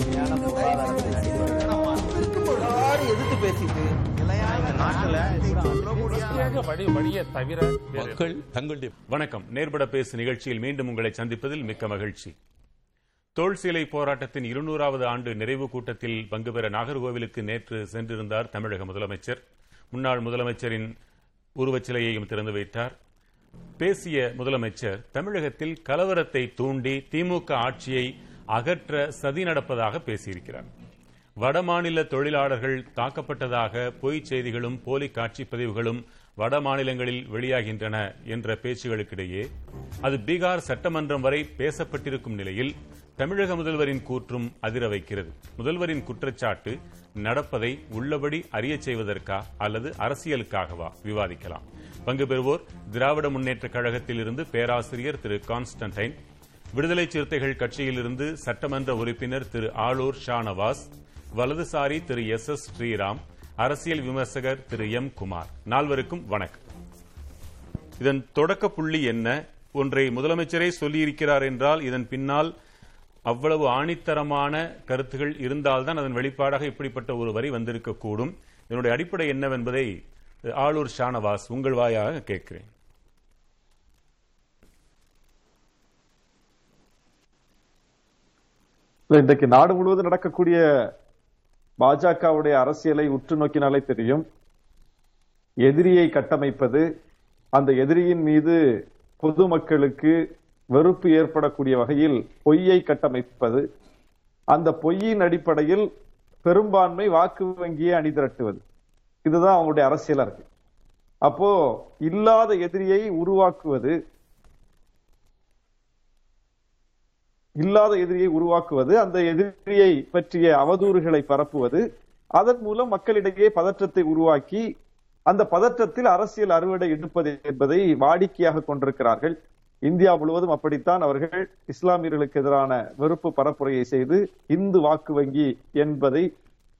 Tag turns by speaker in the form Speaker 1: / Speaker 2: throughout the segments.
Speaker 1: எதிர்த்து
Speaker 2: மக்கள் தங்களுடைய
Speaker 3: வணக்கம். நேர்பட பேசு நிகழ்ச்சியில் மீண்டும் உங்களை சந்திப்பதில் மிக்க மகிழ்ச்சி. தோல் சீலை போராட்டத்தின் இருநூறாவது ஆண்டு நிறைவு கூட்டத்தில் பங்கு பெற நாகர்கோவிலுக்கு நேற்று சென்றிருந்தார் தமிழக முதலமைச்சர். முன்னாள் முதலமைச்சரின் உருவச்சிலையையும் திறந்து வைத்தார். பேசிய முதலமைச்சர் தமிழகத்தில் கலவரத்தை தூண்டி திமுக ஆட்சியை அகற்ற சதி நடப்பதாக பேசியிருக்கிறார். வடமாநில தொழிலாளர்கள் தாக்கப்பட்டதாக பொய் செய்திகளும் போலி காட்சி பதிவுகளும் வட மாநிலங்களில் வெளியாகின்றன என்ற பேச்சுகளுக்கிடையே அது பீகார் சட்டமன்றம் வரை பேசப்பட்டிருக்கும் நிலையில் தமிழக முதல்வரின் கூற்றும் அதிர வைக்கிறது. முதல்வரின் குற்றச்சாட்டு நடப்பதை உள்ளபடி அறியச் செய்வதற்கா அல்லது அரசியலுக்காகவா விவாதிக்கலாம். பங்கு பெறுவோர் திராவிட முன்னேற்றக் கழகத்தில் இருந்து பேராசிரியர் திரு கான்ஸ்டன்டைன் விடுதலை சிறுத்தைகள் கட்சியிலிருந்து சட்டமன்ற உறுப்பினர் திரு ஆளூர் ஷா நவாஸ் வலதுசாரி திரு எஸ் எஸ் ஸ்ரீராம் அரசியல் விமர்சகர் திரு எம் குமார். நால்வருக்கும் வணக்கம். இதன் தொடக்க புள்ளி என்ன? ஒன்றை முதலமைச்சரே சொல்லியிருக்கிறார் என்றால் இதன் பின்னால் அவ்வளவு ஆணித்தரமான கருத்துகள் இருந்தால்தான் அதன் வெளிப்பாடாக இப்படிப்பட்ட ஒரு வரி வந்திருக்கக்கூடும். இதனுடைய அடிப்படை என்னவென்பதை ஆளூர் ஷானவாஸ் உங்கள் வாயாக கேட்கிறேன்
Speaker 4: இல்ல, இன்றைக்கு நாடு முழுவதும் நடக்கக்கூடிய பாஜகவுடைய அரசியலை உற்று நோக்கினாலே தெரியும். எதிரியை கட்டமைப்பது அந்த எதிரியின் மீது பொதுமக்களுக்கு வெறுப்பு ஏற்படக்கூடிய வகையில் பொய்யை கட்டமைப்பது அந்த பொய்யின் அடிப்படையில் பெரும்பான்மை வாக்கு வங்கியை அணிதிரட்டுவது இதுதான் அவங்களுடைய அரசியலா இருக்கு. அப்போ இல்லாத எதிரியை உருவாக்குவது இல்லாத எதிரியை உருவாக்குவது அந்த எதிரியை பற்றிய அவதூறுகளை பரப்புவது அதன் மூலம் மக்களிடையே பதற்றத்தை உருவாக்கி அந்த பதற்றத்தில் அரசியல் அறுவடை எடுப்பது என்பதை வாடிக்கையாக கொண்டிருக்கிறார்கள். இந்தியா முழுவதும் அப்படித்தான். அவர்கள் இஸ்லாமியர்களுக்கு எதிரான வெறுப்பு பரப்புரையை செய்து இந்து வாக்கு வங்கி என்பதை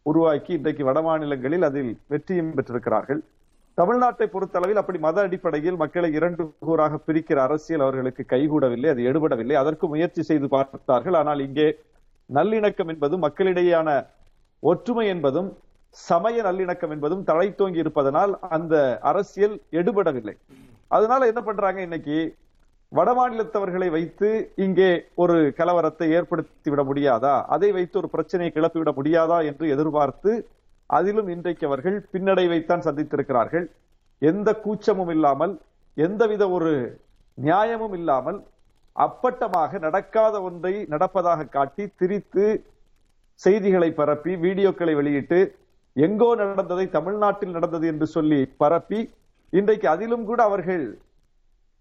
Speaker 4: உருவாக்கி இன்றைக்கு வடமாநிலங்களில் அதில் வெற்றியும் பெற்றிருக்கிறார்கள். தமிழ்நாட்டை பொறுத்தளவில் அப்படி மத அடிப்படையில் மக்களை இரண்டு கூறாக பிரிக்கிற அரசியல் அவர்களுக்கு கைகூடவில்லை அது எடுபடவில்லை. அதற்கு முயற்சி செய்து பார்த்தார்கள். ஆனால் இங்கே நல்லிணக்கம் என்பதும் மக்களிடையேயான ஒற்றுமை என்பதும் சமய நல்லிணக்கம் என்பதும் தழைத்தோங்கி இருப்பதனால் அந்த அரசியல் எடுபடவில்லை. அதனால என்ன பண்றாங்க இன்னைக்கு? வடமாநிலத்தவர்களை வைத்து இங்கே ஒரு கலவரத்தை ஏற்படுத்தி விட முடியாதா? அதை வைத்து ஒரு பிரச்சனையை கிளப்பிவிட முடியாதா என்று எதிர்பார்த்து அதிலும் இன்றைக்கு அவர்கள் பின்னடைவைத்தான் சந்தித்திருக்கிறார்கள். எந்த கூச்சமும் இல்லாமல் எந்தவித ஒரு நியாயமும் இல்லாமல் அப்பட்டமாக நடக்காத ஒன்றை நடப்பதாக காட்டி திரித்து செய்திகளை பரப்பி வீடியோக்களை வெளியிட்டு எங்கோ நடந்ததை தமிழ்நாட்டில் நடந்தது என்று சொல்லி பரப்பி இன்றைக்கு அதிலும் கூட அவர்கள்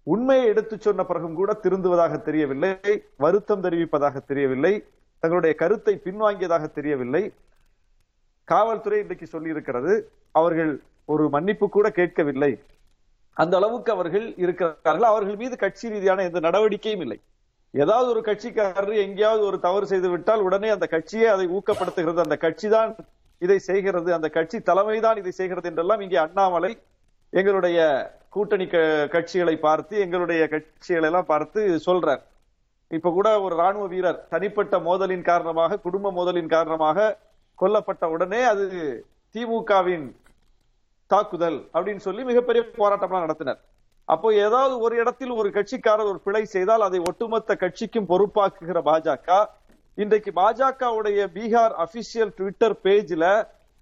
Speaker 4: உண்மையை எடுத்து சொன்ன பிறகும் கூட திருந்துவதாக தெரியவில்லை வருத்தம் தெரிவிப்பதாக தெரியவில்லை தங்களுடைய கருத்தை பின்வாங்கியதாக தெரியவில்லை. காவல்துறை இன்றைக்கு சொல்லி இருக்கிறது அவர்கள் ஒரு மன்னிப்பு கூட கேட்கவில்லை. அந்த அளவுக்கு அவர்கள் இருக்கிறார்கள். அவர்கள் மீது கட்சி ரீதியான எந்த நடவடிக்கையும் இல்லை. ஏதாவது ஒரு கட்சிக்காரர் எங்கேயாவது ஒரு தவறு செய்து விட்டால் உடனே அந்த கட்சியே அதை ஊக்கப்படுத்துகிறது. அந்த கட்சி தான் இதை செய்கிறது. அந்த கட்சி தலைமைதான் இதை செய்கிறது என்றெல்லாம் இங்கே அண்ணாமலை எங்களுடைய கூட்டணி க- கட்சிகளை பார்த்து எங்களுடைய கட்சிகளை எல்லாம் பார்த்து சொல்றார். இப்ப கூட ஒரு ராணுவ வீரர் தனிப்பட்ட மோதலின் காரணமாக குடும்ப மோதலின் காரணமாக கொல்லப்பட்ட உடனே அது திமுகவின் தாக்குதல் அப்படின்னு சொல்லி மிகப்பெரிய போராட்டம்லாம் நடத்தினர். அப்போ ஏதாவது ஒரு இடத்தில் ஒரு கட்சிக்காரர் ஒரு பிழை செய்தால் அதை ஒட்டுமொத்த கட்சிக்கும் பொறுப்பாக்குகிற பாஜக இன்றைக்கு பாஜகவுடைய பீகார் அபிஷியல் ட்விட்டர் பேஜ்ல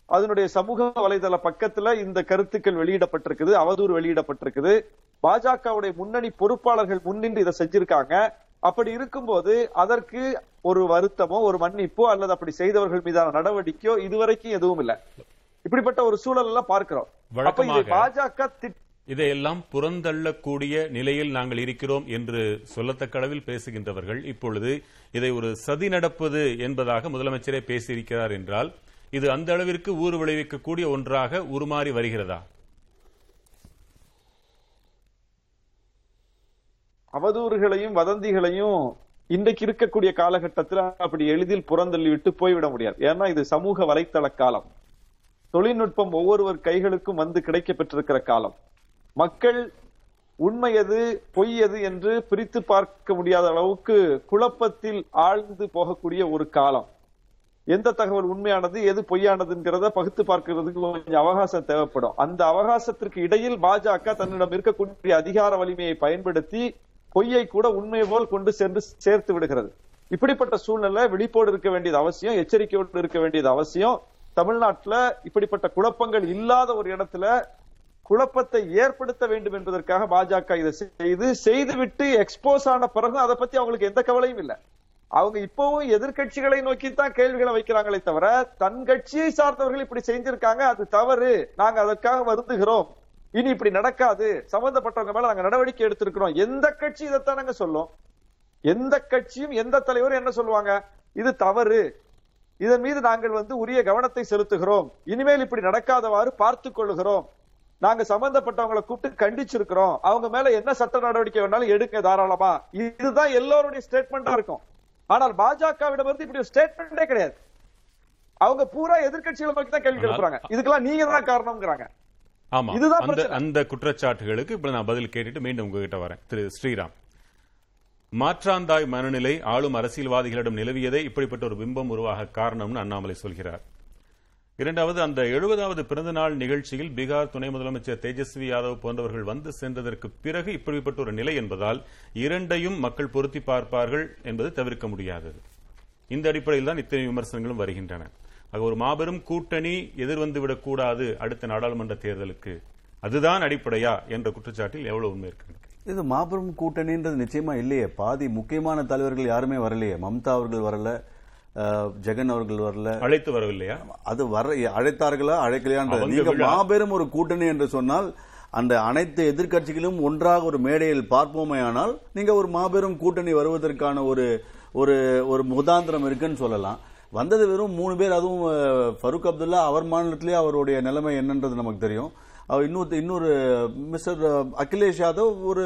Speaker 4: அதனுடைய சமூக வலைதள பக்கத்துல இந்த கருத்துக்கள் வெளியிடப்பட்டிருக்குது அவதூறு வெளியிடப்பட்டிருக்குது. பாஜகவுடைய முன்னணி பொறுப்பாளர்கள் முன்னின்று இதை செஞ்சிருக்காங்க. அப்படி இருக்கும்போது அதற்கு ஒரு வருத்தமோ ஒரு மன்னிப்போ அல்லது அப்படி செய்தவர்கள் மீதான நடவடிக்கையோ இதுவரைக்கும் எதுவும் இல்ல. இப்படிப்பட்ட ஒரு சூழல் எல்லாம் பார்க்கிறோம். அப்ப இதை
Speaker 3: வழக்கமாக-
Speaker 4: பாஜக
Speaker 3: இதையெல்லாம் புறந்தள்ளக்கூடிய நிலையில் நாங்கள் இருக்கிறோம் என்று சொல்லத்தக்க அளவில் பேசுகின்றவர்கள் இப்பொழுது இதை ஒரு சதி நடப்பது என்பதாக முதலமைச்சரே பேசியிருக்கிறார் என்றால் இது அந்த அளவிற்கு ஊறு விளைவிக்கக்கூடிய ஒன்றாக உருமாறி வருகிறதா?
Speaker 4: அவதூறுகளையும் வதந்திகளையும் இன்றைக்கு இருக்கக்கூடிய காலகட்டத்தில் அப்படி எளிதில் புறந்தள்ளி விட்டு போய்விட முடியாது. ஏன்னா இது சமூக வலைத்தள காலம். தொழில்நுட்பம் ஒவ்வொருவர் கைகளுக்கும் வந்து கிடைக்க பெற்றிருக்கிற காலம். மக்கள் உண்மை எது பொய் எது என்று பிரித்து பார்க்க முடியாத அளவுக்கு குழப்பத்தில் ஆழ்ந்து போகக்கூடிய ஒரு காலம். எந்த தகவல் உண்மையானது எது பொய்யானதுங்கிறத பகுத்து பார்க்கிறதுக்கு கொஞ்சம் அவகாசம் தேவைப்படும். அந்த அவகாசத்திற்கு இடையில் பாஜக தன்னிடம் இருக்கக்கூடிய அதிகார வலிமையை பயன்படுத்தி பொய்யை கூட உண்மை போல் கொண்டு சென்று சேர்த்து விடுகிறது. இப்படிப்பட்ட சூழ்நிலை விழிப்போடு இருக்க வேண்டியது அவசியம் எச்சரிக்கையோடு இருக்க வேண்டியது அவசியம். தமிழ்நாட்டுல இப்படிப்பட்ட குழப்பங்கள் இல்லாத ஒரு இடத்துல குழப்பத்தை ஏற்படுத்த வேண்டும் என்பதற்காக பாஜக இதை செய்து செய்துவிட்டு எக்ஸ்போஸ் ஆன பிறகு அதை பத்தி அவங்களுக்கு எந்த கவலையும் இல்லை. அவங்க இப்பவும் எதிர்க்கட்சிகளை நோக்கி தான் கேள்விகளை வைக்கிறாங்களே தவிர தன் கட்சியை சார்ந்தவர்கள் இப்படி செஞ்சிருக்காங்க அது தவறு. நாங்க அதற்காக வருந்துகிறோம். இனி இப்படி நடக்காது. சம்பந்தப்பட்டவங்க மேல நாங்க நடவடிக்கை எடுத்திருக்கிறோம். எந்த கட்சி இதைத்தான் நாங்க சொல்லும்? எந்த கட்சியும் எந்த தலைவரும் என்ன சொல்லுவாங்க? இது தவறு. இதன் மீது நாங்கள் வந்து உரிய கவனத்தை செலுத்துகிறோம். இனிமேல் இப்படி நடக்காதவாறு பார்த்துக் கொள்ளுகிறோம். நாங்க சம்பந்தப்பட்டவங்களை கூப்பிட்டு கண்டிச்சிருக்கிறோம். அவங்க மேல என்ன சட்ட நடவடிக்கை வேணாலும் எடுங்க தாராளமா. இதுதான் எல்லோருடைய ஸ்டேட்மெண்டா இருக்கும். ஆனால் பாஜகவிடமிருந்து இப்படி ஒரு ஸ்டேட்மெண்டே கிடையாது. அவங்க பூரா எதிர்க்கட்சிகளை நோக்கி தான் கேள்வி எழுப்புறாங்க. இதுக்கெல்லாம் நீங்க தான் காரணம்ங்கிறாங்க.
Speaker 3: ஆமா.
Speaker 4: இதுதான்
Speaker 3: அந்த. அந்த குற்றச்சாட்டுகளுக்கு இப்ப நான் பதில் கேட்டுட்டு மீண்டும் உங்ககிட்ட வரேன். திரு ஸ்ரீராம். மாற்றாந்தாய் மனநிலை ஆளும் அரசியல்வாதிகளிடம் நிலவியதே இப்படிப்பட்ட ஒரு பிம்பம் உருவாக காரணம்னு அண்ணாமலை சொல்கிறார். இரண்டாவது அந்த எழுபதாவது பிறந்தநாள் நிகழ்ச்சியில் பீகார் துணை முதலமைச்சர் தேஜஸ்வி யாதவ் போன்றவர்கள் வந்து சென்றதற்கு பிறகு இப்படிப்பட்ட ஒரு நிலை என்பதால் இரண்டையும் மக்கள் பொருத்தி பார்ப்பார்கள் என்பது தவிர்க்க முடியாதது. இந்த அடிப்படையில் தான் இத்தனை விமர்சனங்களும் வருகின்றன. ஆக ஒரு மாபெரும் கூட்டணி எதிர்வந்து விடக்கூடாது அடுத்த நாடாளுமன்ற தேர்தலுக்கு. அதுதான் அடிப்படையா என்ற குற்றச்சாட்டில் எவ்வளவு உண்மை இருக்கு
Speaker 1: இது மாபெரும் கூட்டணின்றது நிச்சயமா இல்லையே. பாதி முக்கியமான தலைவர்கள் யாருமே வரலையே. மம்தா அவர்கள் வரல ஜெகன் அவர்கள் வரல.
Speaker 3: அழைத்து வரவில்லையா?
Speaker 1: அது வர அழைத்தார்களா அழைக்கலையான்றது நீங்க. மாபெரும் ஒரு கூட்டணி என்று சொன்னால் அந்த அனைத்து எதிர்க்கட்சிகளும் ஒன்றாக ஒரு மேடையில் பார்ப்போமேயானால் நீங்க ஒரு மாபெரும் கூட்டணி வருவதற்கான ஒரு ஒரு ஒரு முதாந்திரம் இருக்குன்னு சொல்லலாம். வந்தது வெறும் மூணு பேர். அதுவும் ஃபருக் ஃபரூக் அப்துல்லா அவர் மாநிலத்திலேயே அவருடைய நிலைமை என்னன்றது நமக்கு தெரியும். அவர் இன்னொரு இன்னொரு மிஸ்டர் அகிலேஷ் யாதவ் ஒரு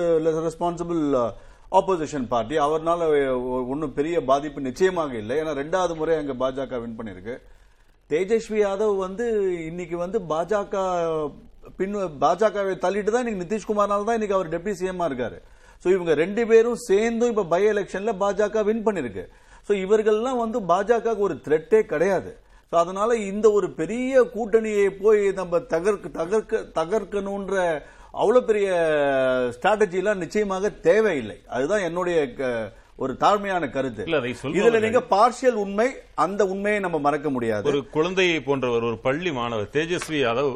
Speaker 1: ரெஸ்பான்சிபிள் ஆப்போசிஷன் பார்ட்டி அவர்னால ஒன்றும் பெரிய பாதிப்பு நிச்சயமாக இல்லை. ஏன்னா ரெண்டாவது முறை அங்கே பாஜக வின் பண்ணியிருக்கு தேஜஸ்வி யாதவ் வந்து இன்னைக்கு வந்து பாஜக பின் பாஜகவை தள்ளிட்டு தான் இன்னைக்கு நிதிஷ்குமார்னால தான் இன்னைக்கு அவர் டெப்டி சிஎம்மா இருக்காரு. ஸோ இவங்க ரெண்டு பேரும் சேர்ந்தும் இப்போ பை எலெக்ஷனில் பாஜக வின் பண்ணியிருக்கு சோ இவர்கள்லாம் வந்து பாஜக ஒரு த்ரெட்டே கிடையாது. சோ அதனால இந்த ஒரு பெரிய கூட்டணியை போய் நம்ம தகர்க்க தகர்க்க தகர்க்கணுன்ற அவ்வளவு பெரிய ஸ்ட்ராட்டஜி எல்லாம் நிச்சயமாக தேவையில்லை. அதுதான் என்னுடைய ஒரு தாழ்மையான கருத்து. இதுல நீங்க பார்ஷியல் உண்மை அந்த உண்மையை நம்ம மறக்க முடியாது.
Speaker 3: ஒரு குழந்தையை போன்றவர் ஒரு பள்ளி மாணவர் தேஜஸ்வி யாதவ்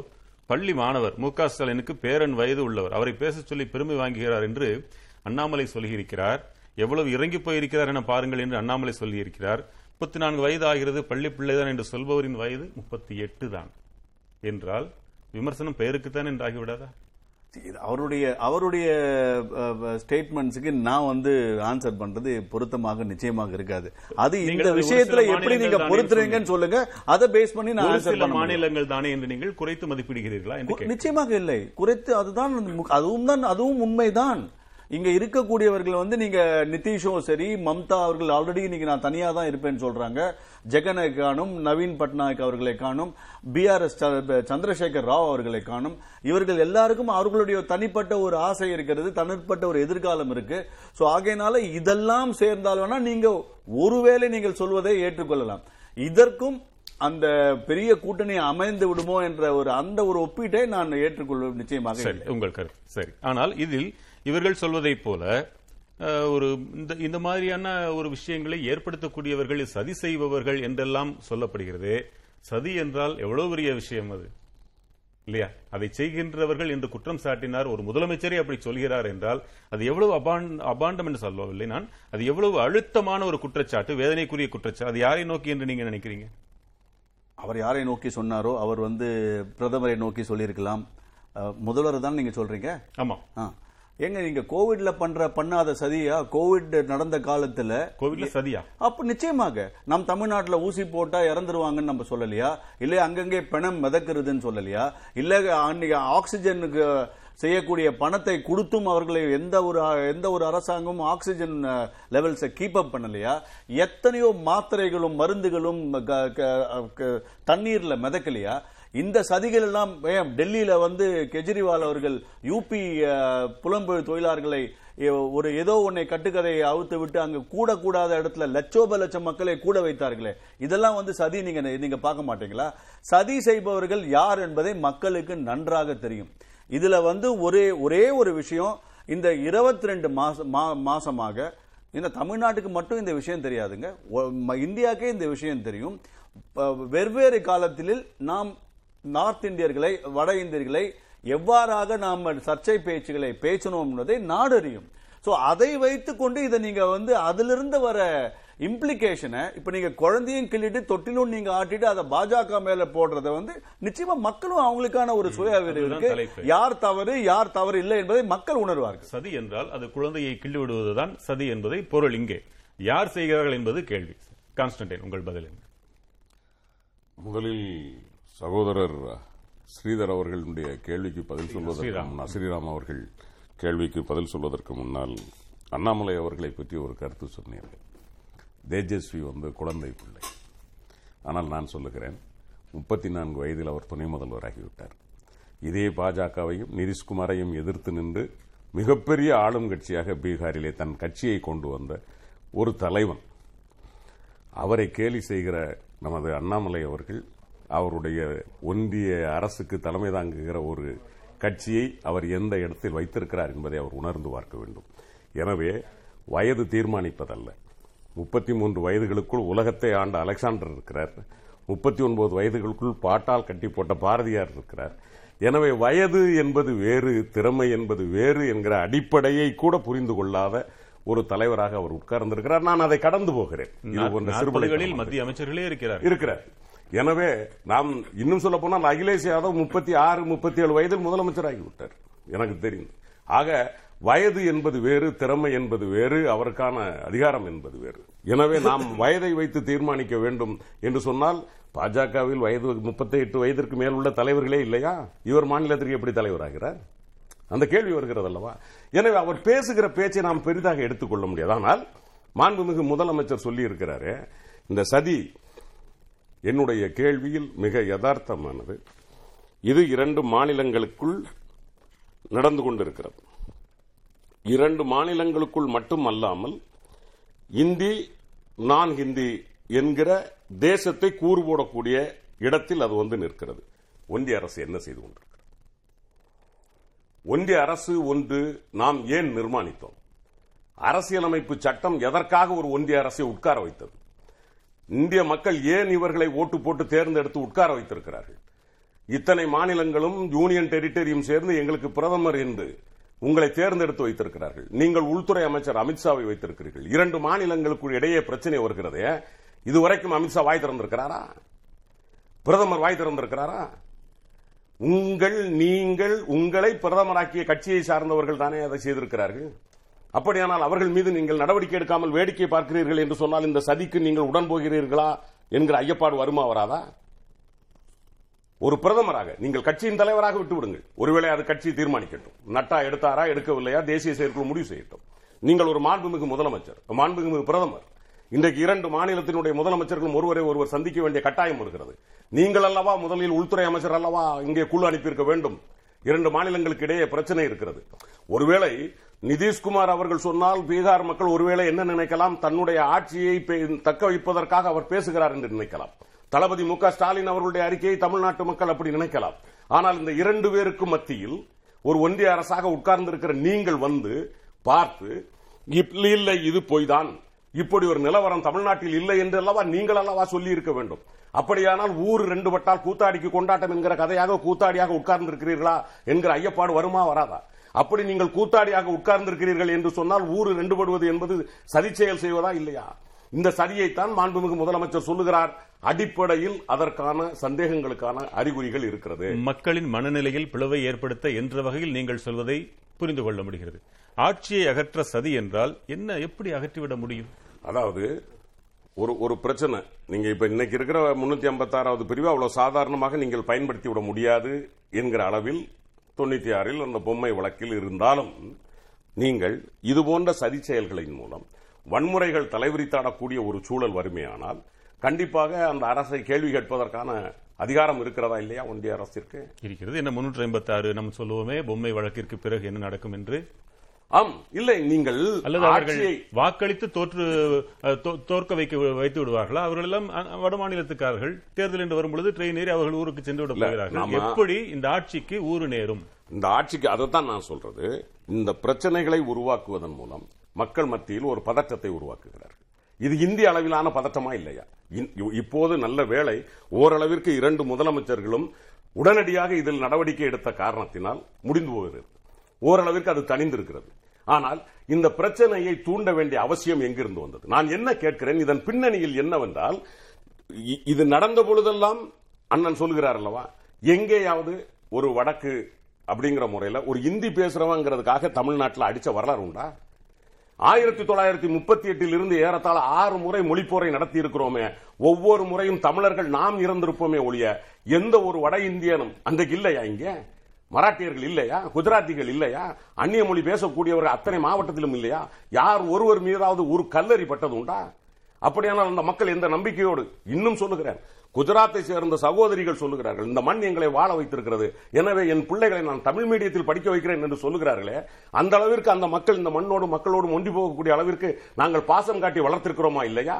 Speaker 3: பள்ளி மாணவர் மு க ஸ்டாலினுக்கு பேரன் வயது உள்ளவர். அவரை பேச சொல்லி பெருமை வாங்குகிறார் என்று அண்ணாமலை சொல்லியிருக்கிறார். எவ்வளவு இறங்கி போயிருக்கிறார் என பாருங்கள் என்று அண்ணாமலை சொல்லியிருக்கிறார். முப்பத்தி நான்கு வயது ஆகிறது பள்ளி பிள்ளைதான் என்று சொல்பவரின் வயது முப்பத்தி எட்டு தான். என்றால் விமர்சனம் பெயருக்குத்தான் என்று ஆகிவிடாதா
Speaker 1: அவருடைய அவருடைய ஸ்டேட்மெண்ட்ஸுக்கு நான் வந்து ஆன்சர் பண்றது பொருத்தமாக நிச்சயமாக இருக்காது. அது இந்த விஷயத்துல எப்படி நீங்க
Speaker 3: மாநிலங்கள்
Speaker 1: பொறுத்துறீங்கன்னு சொல்லுங்க. அதை பேஸ் பண்ணி நான் ஆன்சர் பண்ண.
Speaker 3: மாநிலங்கள் தானே என்று நீங்கள் குறைத்து மதிப்பிடுகிறீர்களா.
Speaker 1: நிச்சயமாக இல்லை. குறைத்து அதுதான் அதுவும் தான் அதுவும் உண்மைதான். இங்க இருக்கக்கூடியவர்கள் வந்து நீங்க நிதிஷும் சரி மம்தா அவர்கள் ஆல்ரெடி இன்னைக்கு நான் தனியா தான் இருப்பேன்னு சொல்றாங்க. ஜெகனை காணும் நவீன் பட்நாயக் அவர்களை காணும் பிஆர்எஸ் சந்திரசேகர் ராவ் அவர்களை காணும். இவர்கள் எல்லாருக்கும் அவர்களுடைய தனிப்பட்ட ஒரு ஆசை இருக்கிறது தனிப்பட்ட ஒரு எதிர்காலம் இருக்கு. சோ ஆகையினால இதெல்லாம் சேர்ந்தால் வேணா நீங்க ஒருவேளை நீங்கள் சொல்வதை ஏற்றுக்கொள்ளலாம். இதற்கும் அந்த பெரிய கூட்டணி அமைந்து விடுமோ என்ற ஒரு அந்த ஒரு ஒப்பீட்டை நான் ஏற்றுக்கொள்வது நிச்சயமாக.
Speaker 3: உங்கள் கருத்து. சரி. ஆனால் இதில் இவர்கள் சொல்வதைப் போல ஒரு இந்த இந்த மாதிரியான ஒரு விஷயங்களை ஏற்படுத்தக்கூடியவர்கள் சதி செய்பவர்கள் என்றெல்லாம் சொல்லப்படுகிறது. சதி என்றால் எவ்வளவு பெரிய விஷயம் அது? இல்லையா? அதை செய்கின்றவர்கள் என்று குற்றம் சாட்டினார் ஒரு முதலமைச்சரே அப்படி சொல்கிறார் என்றால் அது எவ்வளவு அபாண்ட அபாண்டம் என்று சொல்லவில்லை நான். அது எவ்வளவு அழுத்தமான ஒரு குற்றச்சாட்டு வேதனைக்குரிய குற்றச்சாட்டு. அது யாரை நோக்கி என்று நீங்க நினைக்கிறீங்க?
Speaker 1: அவர் யாரை நோக்கி சொன்னாரோ அவர் வந்து பிரதமரை நோக்கி சொல்லியிருக்கலாம். முதல்வர் தான் நீங்க சொல்றீங்க?
Speaker 3: ஆமா.
Speaker 1: ஏங்க நீங்க கோவிட்ல பண்ற பண்ணாத சதியா? கோவிட் நடந்த காலத்துல
Speaker 3: கோவிட்ல சதியா?
Speaker 1: அப்ப நிச்சயமாக நம் தமிழ்நாட்டுல ஊசி போட்டா இறந்துருவாங்கன்னு நம்ம சொல்லலையா? இல்ல அங்கங்கே பிணம் மிதக்கிறதுன்னு சொல்லலையா? இல்ல அன்னைக்கு ஆக்சிஜனுக்கு செய்யக்கூடிய பணத்தை கொடுத்தும் அவர்களை எந்த ஒரு எந்த ஒரு அரசாங்கமும் ஆக்சிஜன் லெவல்ஸை கீப் அப் பண்ணலையா? எத்தனையோ மாத்திரைகளும் மருந்துகளும் தண்ணீர்ல மிதக்கலையா? இந்த சதிகள் எல்லாம் ஏன் டெல்லியில வந்து கெஜ்ரிவால் அவர்கள் யூபி புலம்பெயர் தொழிலாளர்களை ஒரு ஏதோ ஒன்னை கட்டுக்கதையை அவுத்து விட்டு அங்க கூடக்கூடாத இடத்துல லட்சோப லட்சம் மக்களை கூட வைத்தார்களே. இதெல்லாம் வந்து சதி நீங்க நீங்க பார்க்க மாட்டீங்களா? சதி செய்பவர்கள் யார் என்பதை மக்களுக்கு நன்றாக தெரியும். இதுல வந்து ஒரே ஒரே ஒரு விஷயம் இந்த இருபத்தி ரெண்டு மா- மாசமாக இந்த தமிழ்நாட்டுக்கு மட்டும் இந்த விஷயம் தெரியாதுங்க. இந்தியாக்கே இந்த விஷயம் தெரியும். வெவ்வேறு காலத்தில் நாம் நார்த் இந்தியர்களை வட இந்தியர்களை எவ்வாறாக நாம் சர்ச்சை பேச்சுகளை பேசணும் என்பதை நாடறியும். ஸோ அதை வைத்துக்கொண்டு இதை நீங்க வந்து அதிலிருந்து வர இம்ப்ளிகேஷனை இப்ப நீங்க குழந்தையும் கிள்ளிட்டு தொட்டிலும் நீங்க ஆட்டிட்டு அதை பாஜக மேல போடுறத வந்து நிச்சயமா மக்களும் அவங்களுக்கான ஒரு சுய இருக்கு. யார் தவறு யார் தவறு இல்லை என்பதை மக்கள் உணர்வார்கள்.
Speaker 3: சதி என்றால் அது குழந்தையை கிள்ளி விடுவதுதான் சதி என்பதை பொருள் இங்கே. யார் செய்கிறார்கள் என்பது கேள்வி. கான்ஸ்டன்டைன் உங்கள் பதில் என்ன?
Speaker 2: முதலில் சகோதரர் ஸ்ரீதர் அவர்களுடைய கேள்விக்கு பதில் சொல்வதற்கு. முன்னால் ஸ்ரீராம் அவர்கள் கேள்விக்கு பதில் சொல்வதற்கு முன்னால் அண்ணாமலை அவர்களை பற்றி ஒரு கருத்து சொன்னீர்கள். தேஜஸ்வி வந்து குழந்தை பிள்ளை. ஆனால் நான் சொல்லுகிறேன் முப்பத்தி நான்கு வயதில் அவர் துணை முதல்வராகிவிட்டார். இதே பாஜகவையும் நிதிஷ்குமாரையும் எதிர்த்து நின்று மிகப்பெரிய ஆளும் கட்சியாக பீகாரிலே தன் கட்சியை கொண்டு வந்த ஒரு தலைவன். அவரை கேலி செய்கிற நமது அண்ணாமலை அவர்கள் அவருடைய ஒன்றிய அரசுக்கு தலைமை தாங்குகிற ஒரு கட்சியை அவர் எந்த இடத்தில் வைத்திருக்கிறார் என்பதை அவர் உணர்ந்து பார்க்க வேண்டும். எனவே வயது தீர்மானிப்பதல்ல. முப்பத்தி மூன்று வயதுகளுக்குள் உலகத்தை ஆண்ட அலெக்சாண்டர் இருக்கிறார். முப்பத்தி ஒன்பது வயதுகளுக்குள் பாட்டால் கட்டி போட்ட பாரதியார் இருக்கிறார். எனவே வயது என்பது வேறு திறமை என்பது வேறு என்கிற அடிப்படையை கூட புரிந்து கொள்ளாத ஒரு தலைவராக அவர் உட்கார்ந்திருக்கிறார். நான் அதை கடந்து போகிறேன்.
Speaker 3: மத்திய அமைச்சர்களே இருக்கிறார்.
Speaker 2: இருக்கிறார். எனவே நாம் இன்னும் சொல்ல போனால் அகிலேஷ் யாதவ் முப்பத்தி ஆறு முப்பத்தி ஏழு வயதில் முதலமைச்சராகிவிட்டார் எனக்கு தெரியும். ஆக வயது என்பது வேறு திறமை என்பது வேறு அவருக்கான அதிகாரம் என்பது வேறு. எனவே நாம் வயதை வைத்து தீர்மானிக்க வேண்டும் என்று சொன்னால் பாஜகவில் வயது முப்பத்தி எட்டு வயதிற்கு மேல் உள்ள தலைவர்களே இல்லையா? இவர் மாநிலத்திற்கு எப்படி தலைவராகிறார்? அந்த கேள்வி வருகிறது அல்லவா எனவே அவர் பேசுகிற பேச்சை நாம் பெரிதாக எடுத்துக்கொள்ள முடியாது. ஆனால் மாண்புமிகு முதலமைச்சர் சொல்லி இருக்கிறாரு இந்த சதி என்னுடைய கேள்வியில் மிக யதார்த்தமானது. இது இரண்டு மாநிலங்களுக்குள் நடந்து கொண்டிருக்கிறது. இரண்டு மாநிலங்களுக்குள் மட்டும் அல்லாமல் இந்தி நான் ஹிந்தி என்கிற தேசத்தை கூறு போடக்கூடிய இடத்தில் அது வந்து நிற்கிறது. ஒன்றிய அரசு என்ன செய்து கொண்டிருக்கிறது? ஒன்றிய அரசு ஒன்று நாம் ஏன் நிர்மாணித்தோம்? அரசியலமைப்பு சட்டம் எதற்காக ஒரு ஒன்றிய அரசை உட்கார வைத்தது? இந்திய மக்கள் ஏன் இவர்களை ஓட்டு போட்டு தேர்ந்தெடுத்து உட்கார வைத்திருக்கிறார்கள்? இத்தனை மாநிலங்களும் யூனியன் டெரிட்டரியும் சேர்ந்து எங்களுக்கு பிரதமர் என்று உங்களை தேர்ந்தெடுத்து வைத்திருக்கிறார்கள். நீங்கள் உள்துறை அமைச்சர் அமித்ஷாவை வைத்திருக்கிறீர்கள். இரண்டு மாநிலங்களுக்கு இடையே பிரச்சனை வருகிறதே. இதுவரைக்கும் அமித்ஷா வாய் திறந்திருக்கிறாரா? பிரதமர் வாய் திறந்திருக்கிறாரா? உங்கள் நீங்கள் உங்களை பிரதமராக்கிய கட்சியை சார்ந்தவர்கள் தானே அதை செய்திருக்கிறார்கள். அப்படியானால் அவர்கள் மீது நீங்கள் நடவடிக்கை எடுக்காமல் வேடிக்கை பார்க்கிறீர்கள் என்று சொன்னால் இந்த சதிக்கு நீங்கள் உடன் போகிறீர்களா என்கிற ஐயப்பாடு வருமா வராதா? ஒரு பிரதமராக நீங்கள் கட்சியின் தலைவராக விட்டு விடுங்கள் ஒருவேளை அது கட்சி தீர்மானிக்கட்டும். நட்டா எடுத்தாரா எடுக்கவில்லையா தேசிய செயற்குழு முடிவு செய்யட்டும். நீங்கள் ஒரு மாண்புமிகு முதலமைச்சர் மாண்புமிகு பிரதமர். இன்றைக்கு இரண்டு மாநிலத்தினுடைய முதலமைச்சர்களும் ஒருவரை ஒருவர் சந்திக்க வேண்டிய கட்டாயம் வருகிறது. நீங்கள் அல்லவா முதலில் உள்துறை அமைச்சர் அல்லவா இங்கே குழு அனுப்பியிருக்க வேண்டும்? இரண்டு மாநிலங்களுக்கு இடையே பிரச்சனை இருக்கிறது. ஒருவேளை நிதிஷ்குமார் அவர்கள் சொன்னால் பீகார் மக்கள் ஒருவேளை என்ன நினைக்கலாம்? தன்னுடைய ஆட்சியை தக்க வைப்பதற்காக அவர் பேசுகிறார் என்று நினைக்கலாம். தளபதி மு ஸ்டாலின் அவர்களுடைய அறிக்கையை தமிழ்நாட்டு மக்கள் அப்படி நினைக்கலாம். ஆனால் இந்த இரண்டு பேருக்கும் மத்தியில் ஒரு ஒன்றிய அரசாக உட்கார்ந்திருக்கிற நீங்கள் வந்து பார்த்து இப்படி இல்லை இது பொய்தான். இப்படி ஒரு நிலவரம் தமிழ்நாட்டில் இல்லை என்று அல்லவா நீங்கள் அல்லவா சொல்லி இருக்க வேண்டும்? அப்படியானால் ஊர் ரெண்டு பட்டால் கூத்தாடிக்கு கொண்டாட்டம் என்கிற கதையாக கூத்தாடியாக உட்கார்ந்திருக்கிறீர்களா என்கிற ஐயப்பாடு வருமா வராதா? அப்படி நீங்கள் கூத்தாடியாக உட்கார்ந்திருக்கிறீர்கள் என்று சொன்னால் ஊர் ரெண்டுபடுவது என்பது சதிச்செயல் செய்வதா இல்லையா? இந்த சதியைத்தான் மாண்புமிகு முதலமைச்சர் சொல்லுகிறார். அடிப்படையில் அதற்கான சந்தேகங்களுக்கான அறிகுறிகள் இருக்கிறது.
Speaker 3: மக்களின் மனநிலையில் பிளவை ஏற்படுத்த என்ற வகையில் நீங்கள் சொல்வதை புரிந்து கொள்ள முடிகிறது. ஆட்சியை அகற்ற சதி என்றால் என்ன எப்படி அகற்றிவிட முடியும்?
Speaker 2: அதாவது ஒரு ஒரு பிரச்சனை. நீங்க இப்ப இன்னைக்கு இருக்கிற முன்னூத்தி ஐம்பத்தாறாவது பிரிவு அவ்வளவு சாதாரணமாக நீங்கள் பயன்படுத்தி விட முடியாது என்கிற அளவில் தொண்ணூத்தி ஆறில் அந்த பொம்மை வழக்கில் இருந்தாலும் நீங்கள் இது போன்ற சதி செயல்களின் மூலம் வன்முறைகள் தலைவிரித்தாடக்கூடிய ஒரு சூழல் வருமையானால் கண்டிப்பாக அந்த அரசை கேள்வி கேட்பதற்கான அதிகாரம் இருக்கிறதா இல்லையா ஒன்றிய அரசிற்கு?
Speaker 3: இருக்கிறது. என்ன முன்னூற்றி ஐம்பத்தி ஆறு நம்ம சொல்லுவோமே பொம்மை வழக்கிற்கு பிறகு என்ன நடக்கும் என்று?
Speaker 2: ஆம் இல்லை நீங்கள்
Speaker 3: அல்லது அவர்கள்
Speaker 2: ஆட்சியை
Speaker 3: வாக்களித்து தோற்று தோற்க வைக்க வைத்து விடுவார்களா? அவர்கள் எல்லாம் வடமாநிலத்துக்காரர்கள் தேர்தல் என்று வரும்பொழுது ட்ரெயின் ஏறி அவர்கள் ஊருக்கு சென்று விட போகிறார்கள். எப்படி இந்த ஆட்சிக்கு ஊறு நேரும்?
Speaker 2: இந்த ஆட்சிக்கு அதைத்தான் நான் சொல்றது. இந்த பிரச்சனைகளை உருவாக்குவதன் மூலம் மக்கள் மத்தியில் ஒரு பதற்றத்தை உருவாக்குகிறார்கள். இது இந்திய அளவிலான பதற்றமா இல்லையா? இன்- இப்போது நல்ல வேளை ஓரளவிற்கு இரண்டு முதலமைச்சர்களும் உடனடியாக இதில் நடவடிக்கை எடுத்த காரணத்தினால் முடிந்து போகிறது. ஓரளவிற்கு அது தணிந்திருக்கிறது. ஆனால் இந்த பிரச்சனையை தூண்ட வேண்டிய அவசியம் எங்கிருந்து வந்தது? நான் என்ன கேட்கிறேன்? இதன் பின்னணியில் என்னவென்றால் இது நடந்த பொழுதெல்லாம் அண்ணன் சொல்கிறார் அல்லவா? எங்கேயாவது ஒரு வடக்கு அப்படிங்கிற முறையில ஒரு இந்தி பேசுறவங்கிறதுக்காக தமிழ்நாட்டில் அடிச்ச வரலாறு உண்டா? ஆயிரத்தி தொள்ளாயிரத்தி முப்பத்தி எட்டில் இருந்து ஏறத்தாழ ஆறு முறை மொழிப்போரை நடத்தி இருக்கிறோமே ஒவ்வொரு முறையும் தமிழர்கள் நாம் இறந்திருப்போமே ஒழிய எந்த ஒரு வட இந்தியனும் அன்றைக்கு இல்லையா இங்க? மராட்டியர்கள் இல்லையா? குஜராத்திகள் இல்லையா? அந்நிய மொழி பேசக்கூடியவர்கள் அத்தனை மாவட்டத்திலும் இல்லையா? யார் ஒருவர் மீதாவது ஒரு கல்லறி பட்டது உண்டா அப்படியானால் அந்த மக்கள் எந்த நம்பிக்கையோடு இன்னும் சொல்லுகிறேன் குஜராத்தை சேர்ந்த சகோதரிகள் சொல்லுகிறார்கள் இந்த மண் எங்களை வாழ வைத்திருக்கிறது. எனவே என் பிள்ளைகளை நான் தமிழ் மீடியத்தில் படிக்க வைக்கிறேன் என்று சொல்லுகிறார்களே அந்த அளவிற்கு அந்த மக்கள் இந்த மண்ணோடு மக்களோடு ஒன்றி போகக்கூடிய அளவிற்கு நாங்கள் பாசம் காட்டி வளர்த்திருக்கிறோமா இல்லையா?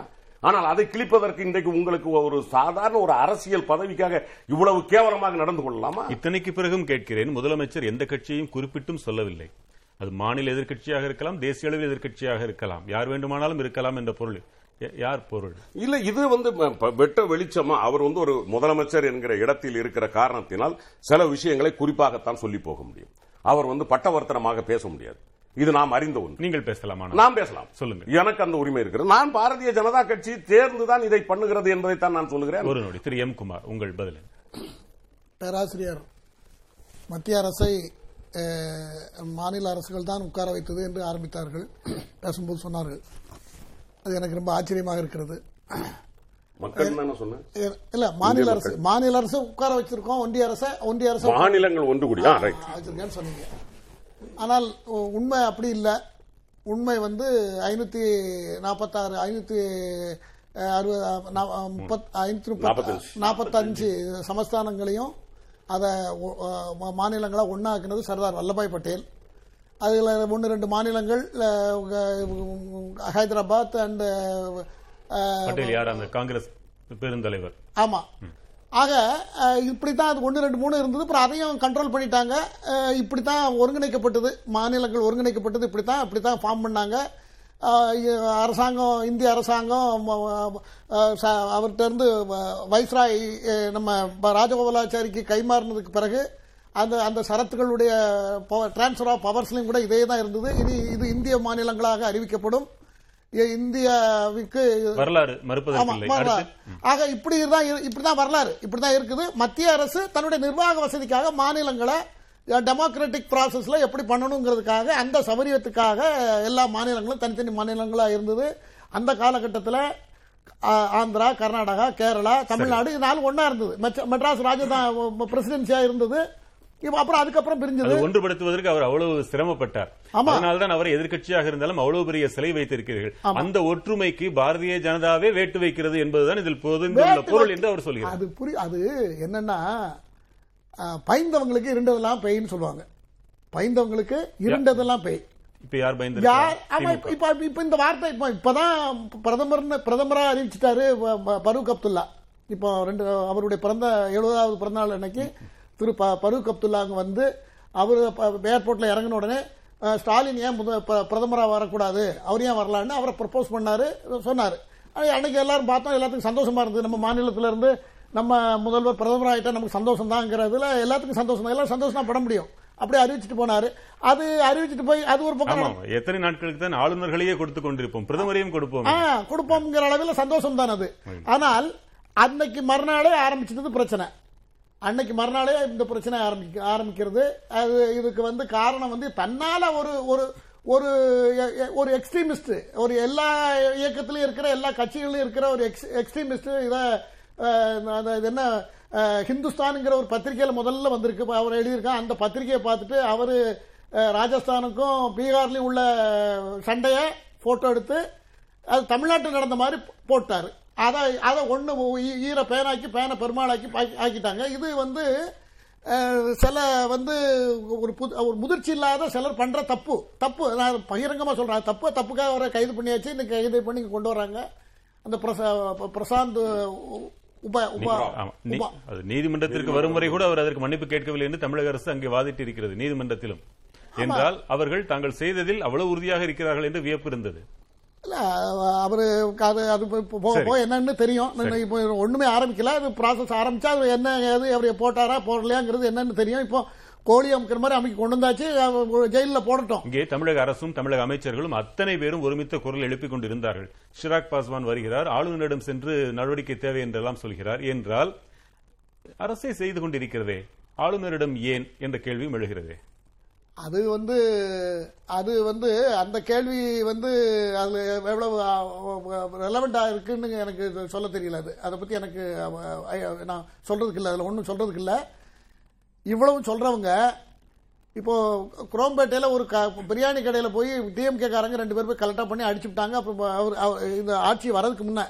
Speaker 2: ஆனால் அதை கிழிப்பதற்கு இன்றைக்கு உங்களுக்கு ஒரு சாதாரண ஒரு அரசியல் பதவிக்காக இவ்வளவு கேவலமாக நடந்து கொள்ளலாமா?
Speaker 3: இத்தனைக்கு பிறகும் கேட்கிறேன் முதலமைச்சர் எந்த கட்சியையும் குறிப்பிட்டும் சொல்லவில்லை. அது மாநில எதிர்க்கட்சியாக இருக்கலாம் தேசிய அளவில் எதிர்க்கட்சியாக இருக்கலாம். யார் வேண்டுமானாலும் இருக்கலாம் என்ற பொருள். யார் பொருள்?
Speaker 2: இல்ல இது வந்து வெட்ட வெளிச்சமா அவர் வந்து ஒரு முதலமைச்சர் என்கிற இடத்தில் இருக்கிற காரணத்தினால் சில விஷயங்களை குறிப்பாகத்தான் சொல்லி போக முடியும். அவர் வந்து பட்டவர்த்தனமாக பேச முடியாது. இது நாம் அறிந்த ஒன்று.
Speaker 3: நீங்கள் பேசலாமா
Speaker 2: நாம் பேசலாம்.
Speaker 3: சொல்லுங்க.
Speaker 2: எனக்கு அந்த உரிமை இருக்கிறது. நான் பாரதிய ஜனதா கட்சி தேர்ந்துதான் இதை பண்ணுகிறது என்பதைத்தான் நான் சொல்லுகிறேன்.
Speaker 3: ஒரு நொடி திரு எம் குமார் உங்கள் பதில்
Speaker 5: பேராசிரியர் மத்திய அரசை மாநில அரசுகள் தான் உட்கார வைத்தது என்று ஆரம்பித்தார்கள். பேசும்போது சொன்னார்கள். அது எனக்கு ரொம்ப ஆச்சரியமாக இருக்கிறது. இல்ல மாநில அரசு. மாநில அரசு உட்கார வச்சிருக்கோம் ஒன்றிய அரசை ஒன்றிய அரசு
Speaker 2: மாநிலங்கள் ஒன்று கூடி ரைட்
Speaker 5: வச்சிருக்கேன்னு சொன்னீங்க. ஆனால் உண்மை அப்படி இல்லை. உண்மை வந்து ஐநூத்தி நாற்பத்தாறு ஐநூத்தி அறுபது ஐநூத்தி முப்பத்
Speaker 2: நாற்பத்தஞ்சு.
Speaker 5: சமஸ்தானங்களையும் அதை மாநிலங்களா ஒன்னாக்குனது சர்தார் வல்லபாய் பட்டேல். அதில் ஒன்று ரெண்டு மாநிலங்கள் ஹைதராபாத் அண்ட்
Speaker 3: காங்கிரஸ் பெருந்தலைவர்.
Speaker 5: ஆமா. ஆக அஹ், இப்படித்தான் அது ஒன்று ரெண்டு மூணு இருந்தது. அப்புறம் அதையும் கண்ட்ரோல் பண்ணிட்டாங்க. அஹ், இப்படித்தான் ஒருங்கிணைக்கப்பட்டது. மாநிலங்கள் ஒருங்கிணைக்கப்பட்டது. இப்படித்தான் இப்படித்தான் ஃபார்ம் பண்ணாங்க. அஹ், இ- அரசாங்கம் இந்திய அரசாங்கம் அவர்கிட்ட இருந்து வைஸ்ராய் நம்ம ராஜகோபாலாச்சாரிக்கு கைமாறினதுக்கு பிறகு அந்த அந்த சரத்துகளுடைய டிரான்ஸ்ஃபர் ஆஃப் பவர்ஸ்லையும் கூட இதே தான் இருந்தது. இது இது இந்திய மாநிலங்களாக அறிவிக்கப்படும். இந்தியாவுக்கு
Speaker 3: வரலாறு. அடுத்து?
Speaker 5: ஆக இப்படி தான் இப்படிதான் வரலாறு. இப்படிதான் இருக்குது. மத்திய அரசு தன்னுடைய நிர்வாக வசதிக்காக மாநிலங்களை டெமோக்ராட்டிக் ப்ராசஸ்ல எப்படி பண்ணணுங்கிறதுக்காக அந்த சௌகரியத்துக்காக எல்லா மாநிலங்களும் தனித்தனி மாநிலங்களா இருந்தது. அந்த காலகட்டத்தில் ஆந்திரா கர்நாடகா கேரளா தமிழ்நாடு இது நாலு ஒண்ணா இருந்தது. மெட்ராஸ் ராஜதான் பிரசிடென்சியா இருந்தது. அப்புறம் அதுக்கப்புறம் பிரிஞ்சது.
Speaker 3: ஒன்றுபடுத்துவதற்கு அவர் அவ்வளவு சிரமப்பட்டார். அதனால்தான் அவர் எதிர்க்கட்சியாக இருந்தாலும் அவ்வளவு பெரிய சிலை வைத்திருக்கிறீர்கள். அந்த ஒற்றுமைக்கு பாரதிய ஜனதாவே வேட்டு வைக்கிறது என்பதுதான் இதில் பொதுந்துள்ள பொருள் என்று அவர் சொல்கிறார்.
Speaker 5: அது புரி அது என்னன்னா பயந்தவங்களுக்கு இருண்டதெல்லாம் பெய்ன்னு சொல்லுவாங்க. பயந்தவங்களுக்கு இருண்டதெல்லாம் பெய்.
Speaker 3: இப்ப யார் பயந்து
Speaker 5: யார்? ஆமா இப்ப இப்ப இந்த வார்த்தை இப்ப இப்பதான் பிரதமர் பிரதமரா அறிவிச்சிட்டாரு பரூக் அப்துல்லா. இப்போ ரெண்டு அவருடைய பிறந்த எழுபதாவது பிறந்த நாள் அன்னைக்கு திரு ப- பரூக் அப்துல்லா அங்க வந்து அவர் ஏர்போர்ட்ல இறங்கின உடனே ஸ்டாலின் ஏன் முத- ப- பிரதமரா வரக்கூடாது? அவர் ஏன் வரலான்னு அவரை ப்ரப்போஸ் பண்ணாரு சொன்னாரு. அன்னைக்கு எல்லாரும் பார்த்தோம் எல்லாத்துக்கும் சந்தோஷமா இருந்தது. நம்ம மாநிலத்துல இருந்து நம்ம முதல்வர் பிரதமர் ஆயிட்டா நமக்கு சந்தோஷம் தாங்கிறதுல எல்லாத்துக்கும் சந்தோஷம். தான் எல்லாரும் சந்தோஷம் பட முடியும். அப்படியே அறிவிச்சிட்டு போனாரு. அது அறிவிச்சிட்டு போய் அது ஒரு பக்கம்
Speaker 3: எத்தனை நாட்களுக்கு தான் ஆளுநர்களையே கொடுத்து கொண்டிருப்போம். பிரதமரையும் கொடுப்போம்.
Speaker 5: கொடுப்போம்ங்கிற அளவில் சந்தோஷம் தான் அது ஆனால் அன்னைக்கு மறுநாளே ஆரம்பிச்சது பிரச்சனை. அன்னைக்கு மறுநாளே இந்த பிரச்சனை ஆரம்பிக்க ஆரம்பிக்கிறது. அது இதுக்கு வந்து காரணம் வந்து தன்னால ஒரு ஒரு ஒரு எ- ஒரு எக்ஸ்ட்ரீமிஸ்ட் ஒரு எல்லா இயக்கத்திலையும் இருக்கிற எல்லா கட்சிகளிலும் இருக்கிற ஒரு எக்ஸ்ட்ரீமிஸ்ட் இதை அந்த இது என்ன ஹிந்துஸ்தானுங்கிற ஒரு பத்திரிகையில் முதல்ல வந்திருக்கு. அவர் எழுதியிருக்கான் அந்த பத்திரிகையை பார்த்துட்டு அவர் ராஜஸ்தானுக்கும் பீகார்லேயும் உள்ள சண்டையை ஃபோட்டோ எடுத்து அது தமிழ்நாட்டில் நடந்த மாதிரி போட்டாரு. அதை அதை ஒன்று ஈர பேனாக்கி பேனை பெருமாளாக்கி பாக்கி- ஆக்கிட்டாங்க. இது வந்து சில வந்து ஒரு புது ஒரு முதிர்ச்சி இல்லாத சிலர் பண்ற தப்பு. தப்பு நான் பகிரங்கமா சொல்றேன். தப்பு தப்புக்காக அவரை கைது பண்ணியாச்சு. இந்த கைது பண்ணி கொண்டு வராங்க. அந்த பிரசா- பிரசாந்த் உப உப
Speaker 3: நீதிமன்றத்திற்கு வரும் வரை கூட அவர் அதற்கு மன்னிப்பு கேட்கவில்லை என்று தமிழக அரசு அங்கே வாதிட்டு இருக்கிறது நீதிமன்றத்திலும் என்றால் அவர்கள் தாங்கள் செய்ததில் அவ்வளவு உறுதியாக இருக்கிறார்கள் என்று வியப்பு இருந்தது.
Speaker 5: இல்ல அவரு அது அது போக. போக என்னன்னு தெரியும். இப்போ ஒண்ணுமே ஆரம்பிக்கல. அது ப்ராசஸ் ஆரம்பிச்சா அது என்ன ஏது அவர் போட்டாரா போடலையாங்கிறது என்னன்னு தெரியும். இப்போ கோழி அமைக்கிற மாதிரி அமைக்க கொண்டு வந்தாச்சு. ஜெயில்ல போடட்டும்.
Speaker 3: இங்கே தமிழக அரசும் தமிழக அமைச்சர்களும் அத்தனை பேரும் ஒருமித்த குரல் எழுப்பிக் கொண்டிருந்தார்கள். ஷிராக் பாஸ்வான் வருகிறார். ஆளுநரிடம் சென்று நடவடிக்கை தேவை என்றெல்லாம் சொல்கிறார். என்றால் அரசே செய்து கொண்டிருக்கிறதே. ஆளுநரிடம் ஏன்? என்ற கேள்வியும் எழுகிறது.
Speaker 5: அது வந்து அது வந்து அந்த கேள்வி வந்து அதுல எவ்வளவு ரெலவெண்டா இருக்குன்னு எனக்கு சொல்ல தெரியல அது. அதை பத்தி எனக்கு நான் சொல்றதுக்கு இல்லை அதுல ஒன்றும் சொல்றதுக்கு இல்லை இவ்வளவும் சொல்றவங்க இப்போ குரோம்பேட்டையில் ஒரு க- பிரியாணி கடையில் போய் டிஎம்கே காரங்க ரெண்டு பேர் போய் கலெக்டாக பண்ணி அடிச்சுட்டாங்க அப்புறம் அவர் அவர் இந்த ஆட்சி வரதுக்கு முன்னே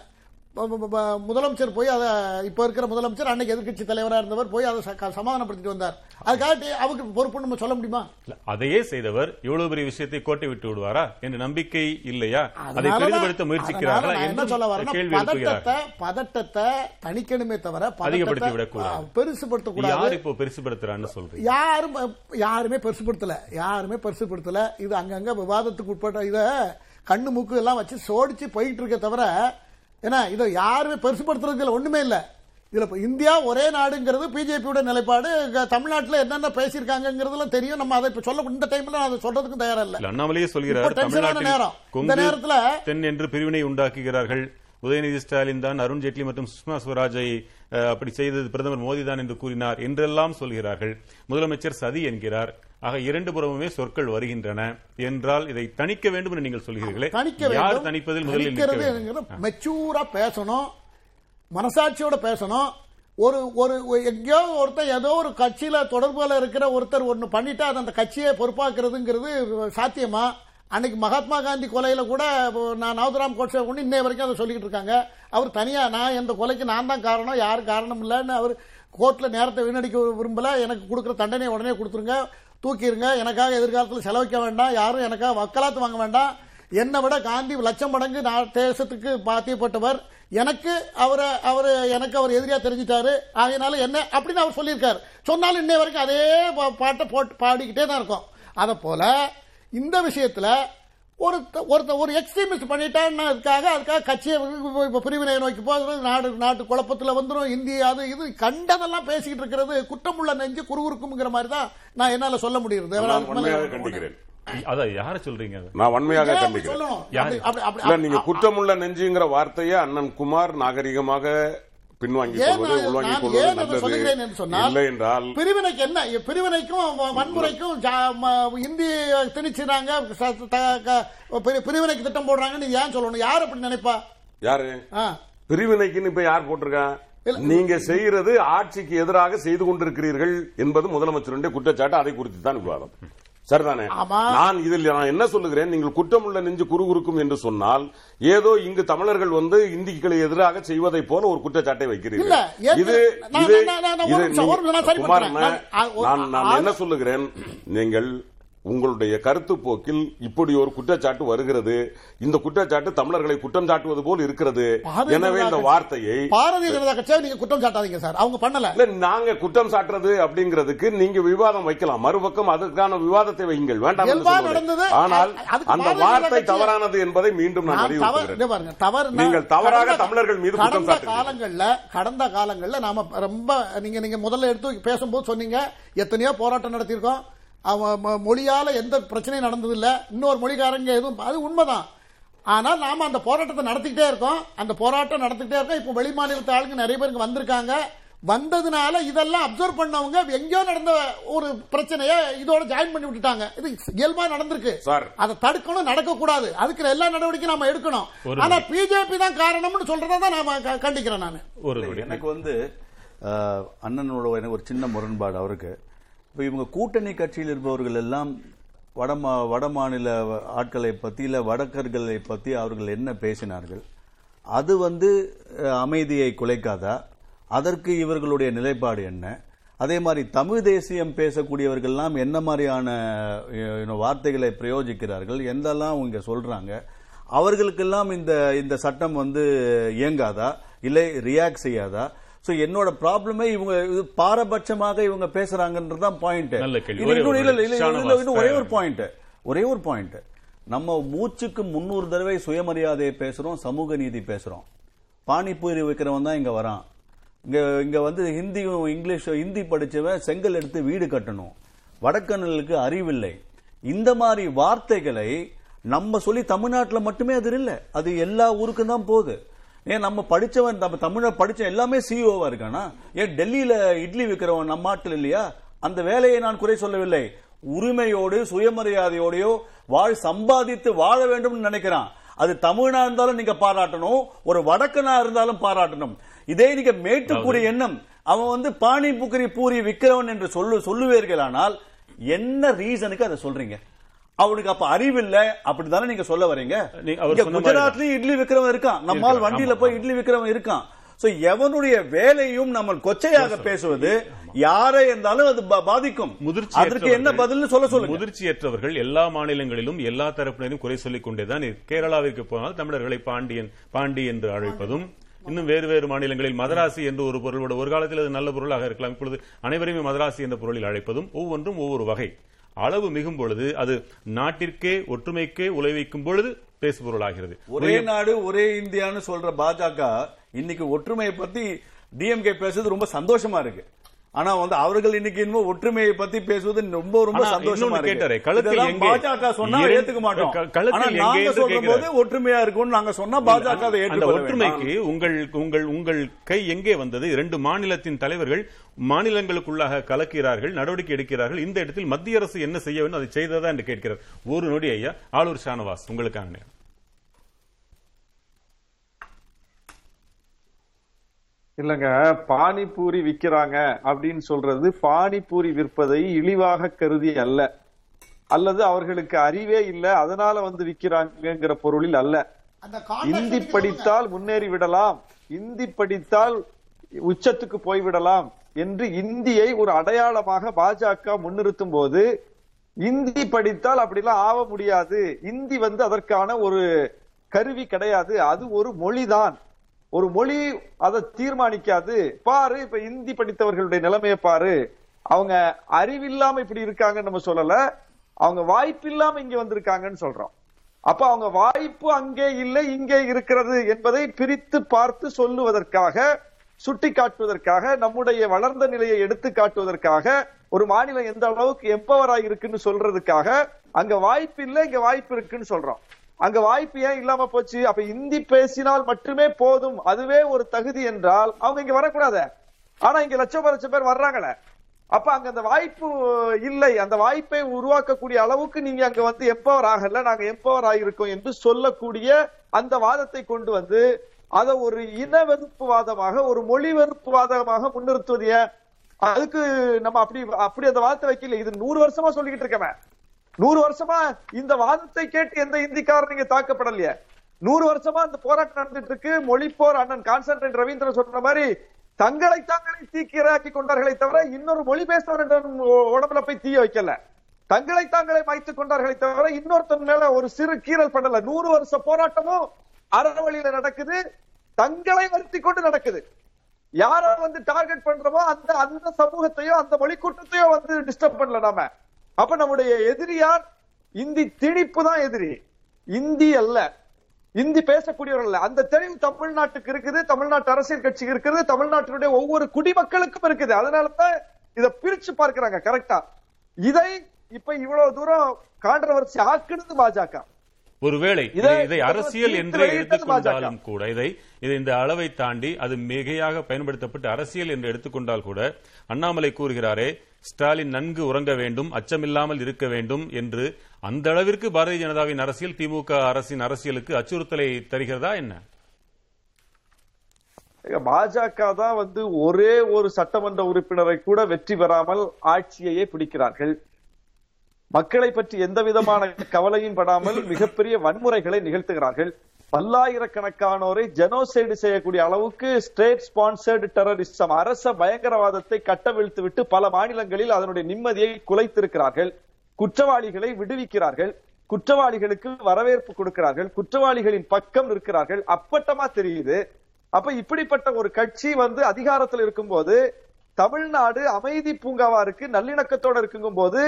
Speaker 5: முதலமைச்சர் போய் அதை இப்ப இருக்கிற முதலமைச்சர் அன்னைக்கு எதிர்க்கட்சி தலைவரா இருந்தவர் போய் அதை சமாதானப்படுத்திட்டு வந்தார். அதுக்காக அவருக்கு பொறுப்புன்னு நம்ம சொல்ல முடியுமா?
Speaker 3: இல்ல, அதையே செய்தவர் இவ்வளவு பெரிய விஷயத்தை கோட்டை விட்டு விடுவாரா? என்ற நம்பிக்கை இல்லையா? அதை பெரிதுபடுத்த
Speaker 5: நான் என்ன சொல்ல
Speaker 3: எழுப்புகிறார்கள்
Speaker 5: பதட்டத்தை பதட்டத்தை தணிக்கணுமே தவிர
Speaker 3: அதிகப்படுத்தி விடக்கூடாது.
Speaker 5: ஆ, பெருசுபடுத்தக்கூடாது.
Speaker 3: யார் இப்போ பெருசுபடுத்துறான்னு சொல்றீங்க?
Speaker 5: யாரும் யாருமே பெருசுபடுத்தல. யாருமே பெருசுபடுத்தல. இது அங்கங்க விவாதத்துக்கு உட்பட்ட இத கண்ணு மூக்கு எல்லாம் வச்சு சோடிச்சு போயிட்டு இருக்க தவிர ஏன்னா இதை யாருமே பெருசுபடுத்துறதுக்கு இல்ல, ஒண்ணுமே இல்ல. இதுல இந்தியா ஒரே நாடுங்கிறது பிஜேபியோட நிலைப்பாடு. தமிழ்நாட்டுல என்னென்ன பேசியிருக்காங்கிறதுலாம் தெரியும். நம்ம அதை சொல்ல இந்த டைம்ல நான் அதை சொல்றதுக்கும் தயாரா இல்ல.
Speaker 3: அண்ணாமலையே சொல்கிறார்
Speaker 5: நேரம். இந்த நேரத்துல-
Speaker 3: தென் என்று பிரிவினை உண்டாக்குகிறார்கள். உதயநிதி ஸ்டாலின் தான் அருண் ஜேட்லி மற்றும் சுஷ்மா ஸ்வராஜை அஹ், அப்படி செய்தது பிரதமர் மோடி தான் என்று கூறினார் என்றெல்லாம் சொல்கிறார்கள். முதலமைச்சர் சதி என்கிறார். ஆக இரண்டு புறமுமே சொற்கள் வருகின்றன என்றால் இதை தணிக்க வேண்டும் என்று நீங்கள் சொல்கிறீர்களே.
Speaker 5: தணிக்க
Speaker 3: யார் தணிப்பதில் முதலில்
Speaker 5: மெச்சூரா பேசணும். மனசாட்சியோட பேசணும். ஒரு ஒரு எங்கேயோ ஒருத்தர் ஏதோ ஒரு கட்சியில தொடர்புல இருக்கிற ஒருத்தர் ஒன்னு பண்ணிட்டு அது அந்த கட்சியை பொறுப்பாக்குறதுங்கிறது சாத்தியமா? அன்னைக்கு மகாத்மா காந்தி கொலையில கூட நான் நவதராம் கோட்சே கொண்டு இன்னைய வரைக்கும் அதை சொல்லிக்கிட்டு இருக்காங்க. அவர் தனியா நான் இந்த கொலைக்கு நான் தான் காரணம் யாரும் காரணம் இல்லைன்னு அவர் கோர்ட்ல நேரத்தை வீணடிக்க விரும்பல. எனக்கு கொடுக்குற தண்டனை உடனே கொடுத்துருங்க. தூக்கிடுங்க எனக்காக எதிர்காலத்தில் செலவிக்க வேண்டாம் யாரும் எனக்காக வக்கலாத்து வாங்க வேண்டாம். என்னை விட காந்தி லட்சம் மடங்கு நான் தேசத்துக்கு பாத்தியப்பட்டவர். எனக்கு அவரை அவர் எனக்கு அவர் எதிரியா தெரிஞ்சிட்டாரு. ஆகையினால என்ன அப்படின்னு அவர் சொல்லியிருக்காரு. சொன்னாலும் இன்னை வரைக்கும் அதே பா- பாட்டை போட்டு பாடிக்கிட்டே தான் இருக்கும். அதை போல இந்த விஷயத்துல ஒரு ஒருத்த ஒரு எக்ஸ்ட்ரீமிஸ்ட் பண்ணிட்டான்னு அதுக்காக அதுக்காக கட்சியை வி- பிரிவினை நோக்கி போகிறது நாடு நாட்டு குழப்பத்துல வந்துடும் இந்தியா அது இது கண்டதெல்லாம் பேசிக்கிட்டு இருக்கிறது. குற்றமுள்ள நெஞ்சு குறுகுறுக்குங்கிற மாதிரி தான் நான் என்னால சொல்ல முடியுது
Speaker 2: கண்டிக்கிறேன்.
Speaker 3: அதான் யார சொல்றீங்க?
Speaker 2: நான் வன்மையாக கண்டிக்கிறேன். நீங்க குற்றமுள்ள நெஞ்சுங்கிற வார்த்தையை அண்ணன் குமார் நாகரிகமாக பின்வாங்கி கொள்வது
Speaker 5: நான்
Speaker 2: கொள்வது நல்லது. இல்லை என்றால்
Speaker 5: பிரிவினைக்கு என்ன பிரிவினைக்கும் வன்முறைக்கும் இந்திய திணிச்சுறாங்க பிரிவினைக்கு திட்டம் போடுறாங்கன்னு நீ ஏன் சொல்லணும்? யார் அப்படி நினைப்பா?
Speaker 2: யாரு. பிரிவினைக்குன்னு இப்ப யார் போட்டிருக்கா. நீங்க செய்யறது ஆட்சிக்கு எதிராக செய்து கொண்டிருக்கிறீர்கள் என்பது முதலமைச்சருடைய குற்றச்சாட்டு அதை குறித்து தான் விவாதம். சரிதானே. நான் இதில் நான் என்ன சொல்லுகிறேன்? நீங்கள் குற்றமுள்ள நெஞ்சு குறுகுறுக்கும் என்று சொன்னால் ஏதோ இங்கு தமிழர்கள் வந்து இந்திகளை எதிராக செய்வதை போல ஒரு குற்றச்சாட்டை வைக்கிறீர்கள். இது இது
Speaker 5: நான்
Speaker 2: என்ன சொல்லுகிறேன்? நீங்கள் உங்களுடைய கருத்து போக்கில் இப்படி ஒரு குற்றச்சாட்டு வருகிறது. இந்த குற்றச்சாட்டு தமிழர்களை குற்றம் சாட்டுவது போல் இருக்கிறது. எனவே இந்த வார்த்தையை
Speaker 5: பாரதிய ஜனதா கட்சியை நீங்க குற்றம் சாட்டாதீங்க சார். அவங்க பண்ணல.
Speaker 2: இல்ல நாங்க குற்றம் சாட்டுறது அப்படிங்கிறதுக்கு நீங்க விவாதம் வைக்கலாம். மறுபக்கம் அதுக்கான விவாதத்தை வையுங்கள். வேண்டாம். ஆனால் அந்த வார்த்தை தவறானது என்பதை மீண்டும் நான்
Speaker 5: நான் தவறு
Speaker 2: நீங்கள் தவறாக தமிழர்கள் மீது குற்றம் சாட்டுகிறீர்கள்.
Speaker 5: காலங்கள்ல கடந்த காலங்கள்ல நாம ரொம்ப நீங்க நீங்க முதல்ல எடுத்து பேசும்போது சொன்னீங்க. எத்தனையோ போராட்டம் நடத்தியிருக்கோம். அவன் ம- மொழியால எந்த பிரச்சனையும் நடந்தது இல்ல இன்னொரு மொழிக்காரங்க எதுவும் அது உண்மைதான். ஆனால் நாம அந்த போராட்டத்தை நடத்திக்கிட்டே இருக்கோம். அந்த போராட்டம் நடத்திக்கிட்டே இருக்கோம். இப்போ வெளி மாநிலத்து ஆளுங்க நிறைய பேருக்கு வந்திருக்காங்க. வந்ததுனால இதெல்லாம் அப்சர்வ் பண்ணவங்க எங்கேயோ நடந்த ஒரு பிரச்சனையை இதோட ஜாயின் பண்ணி விட்டுட்டாங்க. இது இயல்பா நடந்திருக்கு.
Speaker 2: சார்.
Speaker 5: அதை தடுக்கணும் நடக்க கூடாது அதுக்கு எல்லா நடவடிக்கையும் நாம எடுக்கணும். ஆனா பிஜேபி தான் காரணம்னு சொல்றதை தான் நாம க- கண்டிக்கிறேன் நான்.
Speaker 1: எனக்கு வந்து அண்ணனோட எனக்கு ஒரு சின்ன முரண்பாடு அவருக்கு. இப்போ இவங்க கூட்டணி கட்சியில் இருப்பவர்கள் எல்லாம் வட வட மாநில ஆட்களை பற்றி இல்லை வடக்கர்களை பற்றி அவர்கள் என்ன பேசினார்கள்? அது வந்து அமைதியை குலைக்காதா? அதற்கு இவர்களுடைய நிலைப்பாடு என்ன? அதே மாதிரி தமிழ் தேசியம் பேசக்கூடியவர்கள்லாம் என்ன மாதிரியான வார்த்தைகளை பிரயோஜிக்கிறார்கள்? எந்தெல்லாம் இங்கே சொல்கிறாங்க அவர்களுக்கெல்லாம் இந்த இந்த சட்டம் வந்து இயங்காதா? இல்லை ரியாக்ட் செய்யாதா? சோ என்னோட ப்ராப்ளமே இவங்க இது பாரபட்சமாக இவங்க பாயிண்ட் இல்ல,
Speaker 3: ஷானவாஸ்
Speaker 1: இல்ல, இன்னும் ஒரே ஒரு. பாயிண்ட் ஒரே ஒரு பாயிண்ட் நம்ம மூச்சுக்கு முன்னூறு தடவை சுயமரியாதையை பேசுறோம் சமூக நீதி பேசுறோம். பானிபூரி விற்கிறவன் தான் இங்க வரான். இங்க இங்க வந்து ஹிந்தியும் இங்கிலீஷ் ஹிந்தி படிச்சவன் செங்கல் எடுத்து வீடு கட்டணும். வடக்கண்ணலுக்கு அறிவில்லை. இந்த மாதிரி வார்த்தைகளை நம்ம சொல்லி தமிழ்நாட்டுல மட்டுமே அது இல்ல. அது எல்லா ஊருக்கும் தான் போகுது. ஏன் நம்ம படிச்சவன் நம்ம தமிழ படிச்ச எல்லாமே சிஇஓவா இருக்கானா? ஏன் டெல்லியில இட்லி விற்கிறவன் நம்ம நாட்டில் இல்லையா? அந்த வேலையை நான் குறை சொல்லவில்லை. உரிமையோடு சுயமரியாதையோடையோ வாழ் சம்பாதித்து வாழ வேண்டும் நினைக்கிறான். அது தமிழனா இருந்தாலும் நீங்க பாராட்டணும் ஒரு வடக்கனா இருந்தாலும் பாராட்டணும். இதே நீங்க மேட்டுக்குரிய எண்ணம் அவன் வந்து பானி புக்கரி பூரி விக்கிறவன் என்று சொல்லு சொல்லுவீர்களானால் என்ன ரீசனுக்கு அதை சொல்றீங்க? அவனுக்கு அப்ப அறிவில்ல. அப்படித்தானே நீங்க சொல்ல வரீங்க? குஜராத்லயும் இட்லி விக்கிறவன் இருக்கான். நம்மால் வண்டியில போய். இட்லி விக்கிறவன் இருக்கான். சோ எவனுடைய வேலையும் நம்ம கொச்சையாக பேசுவது யாரை இருந்தாலும் அது பாதிக்கும்.
Speaker 3: முதிர்ச்சி
Speaker 1: அதற்கு என்ன பதில்னு சொல்ல சொல்லுங்க.
Speaker 3: முதிர்ச்சியற்றவர்கள் எல்லா மாநிலங்களிலும் எல்லா தரப்பினரும் குறை சொல்லிக் கொண்டேதான் கேரளாவிற்கு போனால் தமிழர்களை பாண்டியன் பாண்டி என்று அழைப்பதும் இன்னும் வேறு வேறு மாநிலங்களில் மதராசி என்று ஒரு பொருளோட ஒரு காலத்தில் அது நல்ல பொருளாக இருக்கலாம். இப்பொழுது அனைவரையுமே மதராசி என்ற பொருளில் அழைப்பதும் ஒவ்வொன்றும் ஒவ்வொரு வகை. அளவு மிகும் பொழுது அது நாட்டிற்கே ஒற்றுமைக்கே உழைவிக்கும் பொழுது பேசுபொருளாகிறது.
Speaker 1: ஒரே நாடு ஒரே இந்தியான்னு சொல்ற பாஜக இன்னைக்கு ஒற்றுமையை பத்தி டிஎம்கே பேசுறது ரொம்ப சந்தோஷமா இருக்கு. ஆனா வந்து அவர்கள் இன்னைக்கு இன்னும் ஒற்றுமையை பத்தி பேசுவது ரொம்ப ரொம்ப சந்தோஷமா
Speaker 3: கேட்டாரே, எங்கே?
Speaker 1: பாஜக சொன்னா ஏத்துக்க மாட்டோம் நாங்க சொல்லும் போது. ஒற்றுமையா இருக்கும்னு நாங்க சொன்னா பாஜக அதை ஏற்றுக்கொள்ள.
Speaker 3: ஒற்றுமைக்கு உங்கள் உங்கள் உங்கள் கை எங்கே வந்தது இரண்டு மாநிலத்தின் தலைவர்கள் மாநிலங்களுக்குள்ளாக கலக்கிறார்கள் நடவடிக்கை எடுக்கிறார்கள் இந்த இடத்தில் மத்திய அரசு என்ன செய்ய வேண்டும் அதை செய்ததா என்று கேட்கிறார் ஒரு நொடி ஐயா ஆளூர் ஷானவாஸ் உங்களுக்கான நேரம்.
Speaker 4: இல்லங்க பானிபூரி விக்கிறாங்க அப்படின்னு சொல்றது பானிபூரி விற்பதை இழிவாக கருதி அல்ல. அல்லது அவர்களுக்கு அறிவே இல்ல அதனால வந்து விக்கிறாங்கங்கிற பொருளில் அல்ல. இந்தி. படித்தால் முன்னேறி விடலாம். இந்தி படித்தால் உச்சத்துக்கு போய்விடலாம் என்று இந்தியை ஒரு அடையாளமாக பாஜக முன்னிறுத்தும் போது இந்தி படித்தால் அப்படிலாம் ஆக முடியாது. இந்தி வந்து அதற்கான ஒரு கருவி கிடையாது. அது ஒரு மொழிதான். ஒரு மொழி அதை தீர்மானிக்காது. பாரு இப்ப இந்தி படித்தவர்களுடைய நிலைமையை பாரு. அவங்க அறிவில்லாம இப்படி இருக்காங்கன்னு நம்ம சொல்லல. அவங்க வாய்ப்பு இல்லாம இங்க வந்திருக்காங்கன்னு சொல்றோம். அப்ப அவங்க வாய்ப்பு அங்கே இல்லை இங்கே இருக்கிறது என்பதை பிரித்து பார்த்து சொல்லுவதற்காக சுட்டி காட்டுவதற்காக நம்முடைய வளர்ந்த நிலையை எடுத்து காட்டுவதற்காக ஒரு மாநிலம் எந்த அளவுக்கு எம்பவராக இருக்குன்னு சொல்றதுக்காக அங்க வாய்ப்பு இல்லை இங்க வாய்ப்பு இருக்குன்னு சொல்றோம். அங்க வாய்ப்பு ஏன் இல்லாம போச்சு? அப்ப இந்தி பேசினால் மட்டுமே போதும். அதுவே ஒரு தகுதி என்றால் அவங்க இங்க வரக்கூடாத. ஆனா இங்க லட்சம் லட்சம் பேர் வர்றாங்களே. அப்ப அங்க அந்த வாய்ப்பு இல்லை. அந்த வாய்ப்பை உருவாக்கக்கூடிய அளவுக்கு நீங்க அங்க வந்து எம்பவர் ஆகல. நாங்க எம்பவர் ஆகிருக்கோம் என்று சொல்லக்கூடிய அந்த வாதத்தை கொண்டு வந்து அதை ஒரு இன வெறுப்பு வாதமாக ஒரு மொழி வெறுப்பு வாதமாக முன்னிறுத்துவதைய அதுக்கு நம்ம அப்படி அப்படி அந்த வாதத்தை வைக்கல. இது நூறு வருஷமா சொல்லிக்கிட்டு இருக்கவன் நூறு வருஷமா இந்த வாதத்தை கேட்டு எந்த இந்திக்காரன் நீங்க தாக்கப்படலையே? நூறு வருஷமா அந்த போராட்டம் நடந்துட்டு இருக்கு மொழிப்போர் அண்ணன் கான்ஸ்டன்டைன் ரவீந்திரன் சொல்ற மாதிரி தங்களை தாங்களே தீக்கிராக்கி கொண்டார்களே தவிர இன்னொரு மொழி பேசுறவன் உடம்புல போய் தீய வைக்கல. தங்களை தாங்களே வைத்துக் கொண்டார்களே தவிர இன்னொருத்தன் மேல ஒரு சிறு கீறல் பண்ணல. நூறு வருஷ போராட்டமும் அறவழியில நடக்குது. தங்களை வருத்தி கொண்டு நடக்குது. யார வந்து டார்கெட் பண்றோமோ அந்த அந்த சமூகத்தையோ அந்த மொழி கூட்டத்தையோ வந்து டிஸ்டர்ப் பண்ணல நாம. அப்ப நம்முடைய எதிரி யார் இந்தி திணிப்பு தான் எதிரி. இந்தி அல்ல. இந்தி பேசக்கூடியவர்கள் அல்ல. அந்த தெளிவு தமிழ்நாட்டுக்கு இருக்குது தமிழ்நாட்டு அரசியல் கட்சிக்கு இருக்குது தமிழ்நாட்டினுடைய ஒவ்வொரு குடிமக்களுக்கும் இருக்குது. அதனாலதான் இத பிரிச்சு பார்க்கிறாங்க கரெக்டா இதை இப்ப இவ்வளவு தூரம் கான்ட்ரவர்சி ஆக்குனது பாஜக.
Speaker 3: ஒருவேளை
Speaker 4: இதை-
Speaker 3: அரசியல் என்று எடுத்துக்கொண்டாலும் கூட இதை இதை இந்த அளவை தாண்டி அது மிகையாக பயன்படுத்தப்பட்டு அரசியல் என்று எடுத்துக்கொண்டால் கூட அண்ணாமலை கூறுகிறாரே ஸ்டாலின் நன்கு உறங்க வேண்டும் அச்சமில்லாமல் இருக்க வேண்டும் என்று அந்த அளவிற்கு பாரதிய ஜனதாவின் அரசியல் திமுக அரசின் அரசியலுக்கு அச்சுறுத்தலை தருகிறதா என்ன?
Speaker 4: பாஜக தான் வந்து ஒரே ஒரு சட்டமன்ற உறுப்பினரை கூட வெற்றி பெறாமல் ஆட்சியையே பிடிக்கிறார்கள். மக்களை பற்றி எந்த விதமான கவலையும் படாமல் மிகப்பெரிய வன்முறைகளை நிகழ்த்துகிறார்கள். பல்லாயிரக்கணக்கானோரை ஜெனோசைடு செய்யக்கூடிய அளவுக்கு ஸ்டேட் ஸ்பான்சர்டு டெரரிசம் அரச பயங்கரவாதத்தை கட்டவிழ்த்து விட்டு பல மாநிலங்களில் அதனுடைய நிம்மதியை குலைத்திருக்கிறார்கள். குற்றவாளிகளை விடுவிக்கிறார்கள். குற்றவாளிகளுக்கு வரவேற்பு கொடுக்கிறார்கள். குற்றவாளிகளின் பக்கம் இருக்கிறார்கள் அப்பட்டமா தெரியுது. அப்ப இப்படிப்பட்ட ஒரு கட்சி வந்து அதிகாரத்தில் இருக்கும்போது தமிழ்நாடு அமைதி பூங்காவா இருக்கு நல்லிணக்கத்தோட இருக்குங்கும் போது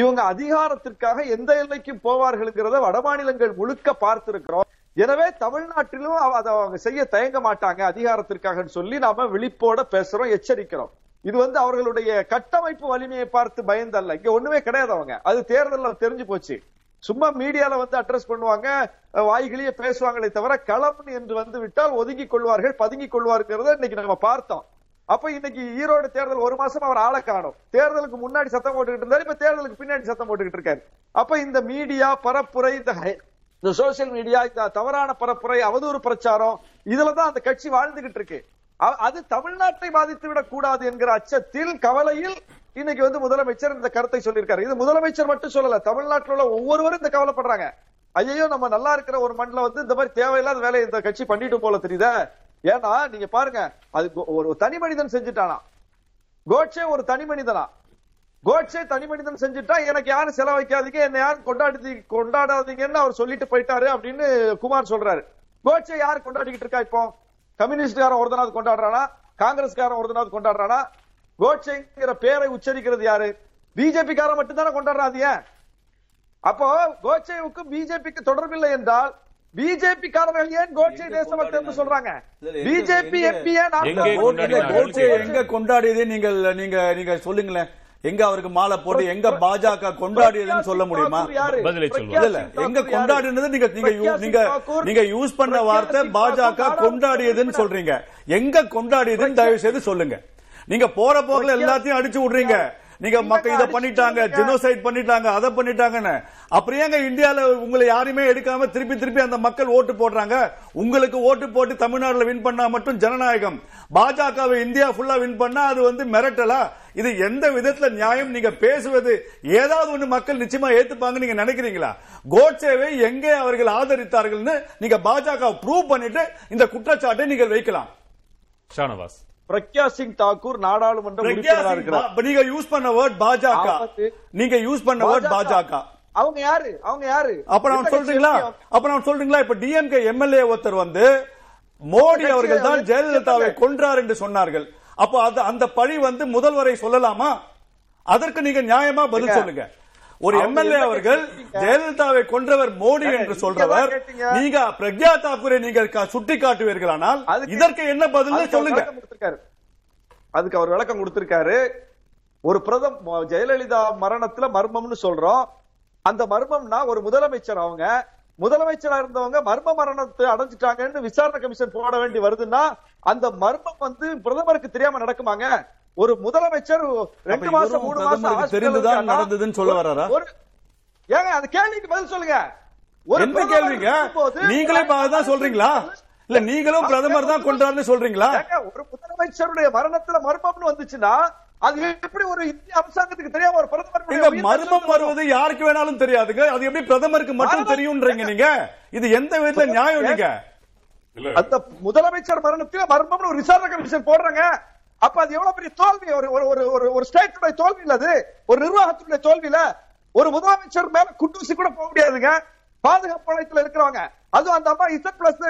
Speaker 4: இவங்க அதிகாரத்திற்காக எந்த எல்லைக்கும் போவார்கள்ங்கிறத வடமாநிலங்கள் முழுக்க பார்த்திருக்கிறோம். எனவே தமிழ்நாட்டிலும் அதை அவங்க செய்ய தயங்க மாட்டாங்க அதிகாரத்திற்காக சொல்லி நாம விழிப்போட பேசுறோம் எச்சரிக்கிறோம். இது வந்து அவர்களுடைய கட்டமைப்பு வலிமையை பார்த்து பயந்தல்ல. இங்க ஒண்ணுமே கிடையாது அவங்க. அது தேர்தலில் தெரிஞ்சு போச்சு. சும்மா மீடியால வந்து அட்ரஸ் பண்ணுவாங்க வாய்களையே பேசுவாங்களே தவிர களம் என்று வந்து விட்டால் ஒதுங்கிக் கொள்வார்கள் பதுங்கிக் கொள்வார்கிறத இன்னைக்கு நம்ம பார்த்தோம். அப்ப இன்னைக்கு ஈரோடு தேர்தல் ஒரு மாசம் அவர் ஆளை காணும். தேர்தலுக்கு முன்னாடி சத்தம் போட்டுக்கிட்டு இருந்தாரு இப்ப தேர்தலுக்கு பின்னாடி சத்தம் போட்டுக்கிட்டு இருக்காரு. அப்ப இந்த மீடியா பரப்புரை இந்த ஹை- இந்த சோசியல் மீடியா இந்த தவறான பரப்புரை அவதூறு பிரச்சாரம் இதுலதான் அந்த கட்சி வாழ்ந்துகிட்டு இருக்கு. அது தமிழ்நாட்டை பாதித்து விடக் கூடாது என்கிற அச்சத்தில் கவலையில் இன்னைக்கு வந்து முதலமைச்சர் இந்த கருத்தை சொல்லியிருக்காரு. இது முதலமைச்சர் மட்டும் சொல்லல தமிழ்நாட்டில் உள்ள ஒவ்வொருவரும் இந்த கவலைப்படுறாங்க. ஐயோ நம்ம நல்லா இருக்கிற ஒரு மண்ணில் வந்து இந்த மாதிரி தேவையில்லாத வேலையை இந்த கட்சி பண்ணிட்டு போல தெரியுதா. ஏன்னா நீங்க பாருங்க அது ஒரு தனி மனிதன் செஞ்சுட்டானா? கோட்சே ஒரு தனி மனிதனா? கோட்சே தனி மனிதன் செஞ்சுட்டா எனக்கு யாரும் செலவைக்காதீங்க என்ன யாரும் கொண்டாடி கொண்டாடாதீங்கன்னு அவர் சொல்லிட்டு போயிட்டாரு அப்படின்னு குமார் சொல்றாரு. கோட்சே யார் கொண்டாடிக்கிட்டு இருக்கா இப்போ? கம்யூனிஸ்ட்காரன் ஒருத்தனாவது கொண்டாடுறானா? காங்கிரஸ்காரன் ஒருத்தனாவது கொண்டாடுறானா? கோட்சேங்கிற பேரை உச்சரிக்கிறது யாரு? பிஜேபி காரன் மட்டும் தானே கொண்டாடுறாது ஏன்? அப்போ கோட்சேவுக்கும் பிஜேபிக்கு தொடர்பில்லை என்றால் பிஜேபி காரர்கள் ஏன் கோட்சே தேசபக்தர் என்று சொல்றாங்க? பிஜேபி எம்பி ஏன்?
Speaker 1: கோட்சே எங்க கொண்டாடியது நீங்கள் நீங்க நீங்க சொல்லுங்களேன். எங்க அவருக்கு மாலை போட்டு எங்க பாஜக கொண்டாடியதுன்னு சொல்ல முடியுமா?
Speaker 3: பதிலை சொல்லுங்க.
Speaker 1: இல்ல எங்க கொண்டாடினது நீங்க நீங்க நீங்க யூஸ் பண்ண வார்த்தை பாஜக கொண்டாடியதுன்னு சொல்றீங்க. எங்க கொண்டாடியதுன்னு தயவு செய்து சொல்லுங்க. நீங்க போற போக்குல எல்லாத்தையும் அடிச்சு விடுறீங்க. நீங்க மக்கள் இத பண்ணிட்டாங்க ஜெனோசைட் பண்ணிட்டாங்க அதை பண்ணிட்டாங்கன்னு. அப்புறம் ஏங்க இந்தியால உங்களை யாருமே எடுக்காம திருப்பி திருப்பி அந்த மக்கள் ஓட்டு போடுறாங்க? உங்களுக்கு ஓட்டு போட்டு தமிழ்நாடுல வின் பண்ணா மட்டும் ஜனநாயகம். பாஜகவை இந்தியா ஃபுல்லா வின் பண்ணா அது வந்து மிரட்டலா? இது எந்த விதத்துல நியாயம்? நீங்க பேசுவது ஏதாவது ஒண்ணு மக்கள் நிச்சயமா ஏத்துப்பாங்க நீங்க நினைக்கிறீங்களா? கோட்சேவை எங்கே அவர்கள் ஆதரித்தார்கள்னு நீங்க பாஜக ப்ரூவ் பண்ணிட்டு இந்த குற்றச்சாட்டை நீங்கள் வைக்கலாம்.
Speaker 3: ஷானவாஸ்.
Speaker 4: பிரக்யா சிங் தாக்கூர் நாடாளுமன்ற
Speaker 1: நீங்க யூஸ் பண்ண வேர்ட் பாஜக. நீங்க யூஸ் பண்ண வேர்ட் பாஜக.
Speaker 4: அவங்க யாரு? அவங்க யாரு?
Speaker 1: அப்ப நான் சொல்றீங்களா? அப்ப நான் சொல்றீங்களா? இப்ப டிஎம்கே எம்எல்ஏ ஒருத்தர் வந்து மோடி அவர்கள் தான் ஜெயலலிதாவை கொன்றார் என்று சொன்னார்கள். அப்போ அந்த பழி வந்து முதல்வரை சொல்லலாமா? அதற்கு நீங்க நியாயமா பதில் சொல்லுங்க. ஒரு எம்எல்ஏ அவர்கள்? ஜெயலலிதாவை கொன்றவர் மோடி என்று சொல்றவர். நீங்க பிரக்யா தாக்கூரை நீங்கள் சுட்டி காட்டுவீர்களானால் இதற்கு என்ன பதில் சொல்லுங்க.
Speaker 4: அதுக்கு அவர் விளக்கம் கொடுத்திருக்காரு ஒரு பிரதம் ஜெயலலிதா மரணத்துல மர்மம்னு சொல்றோம் அந்த மர்மம்னா ஒரு முதலமைச்சர் அவங்க முதலமைச்சரா இருந்தவங்க மர்ம மரணத்தை அடைஞ்சிட்டாங்கன்னு விசாரணை கமிஷன் போட வேண்டி வருதுன்னா அந்த மர்மம் வந்து பிரதமருக்கு தெரியாம நடக்குமாங்க ஒரு முதலமைச்சர் ரெண்டு மாசம் மூணு மாசம்
Speaker 1: தெரிந்துதான் நடந்ததுன்னு சொல்ல வர்றாரா?
Speaker 4: ஒரு ஏங்க அந்த கேள்விக்கு பதில் சொல்லுங்க. ஒரு
Speaker 1: கேள்விங்க? நீங்களே அதான் சொல்றீங்களா? இல்ல நீங்களும் பிரதமர் தான் கொண்டாருன்னு சொல்றீங்களா?
Speaker 4: ஏங்க, ஒரு முதலமைச்சருடைய மரணத்துல மர்மம்னு வந்துச்சுன்னா அது எப்படி ஒரு இந்திய அரசாங்கத்துக்கு தெரியாம ஒரு பிரதமர்
Speaker 1: மர்மம் வருவது யாருக்கு வேணாலும் தெரியாதுங்க. அது எப்படி பிரதமருக்கு மட்டும் தெரியும்ன்றீங்க நீங்க? இது எந்த விதத்துல நியாயம் நீங்க?
Speaker 4: அந்த முதலமைச்சர் மரணத்துல மர்மம்னு ஒரு விசாரணை கமிஷன் போடுறாங்க. அப்ப அது எவ்வளவு பெரிய தோல்வி? ஒரு ஒரு ஒரு ஒரு ஸ்டேட்டுடைய தோல்வி இல்ல அது. ஒரு நிர்வாகத்துடைய தோல்வி இல்ல. ஒரு முதலமைச்சர் மேல குண்டூசி கூட போக முடியாதுங்க. பாதுகாப்பு வளையத்துல இருக்கிறவங்க. அதுவும் அந்த அம்மா இசட் பிளஸ்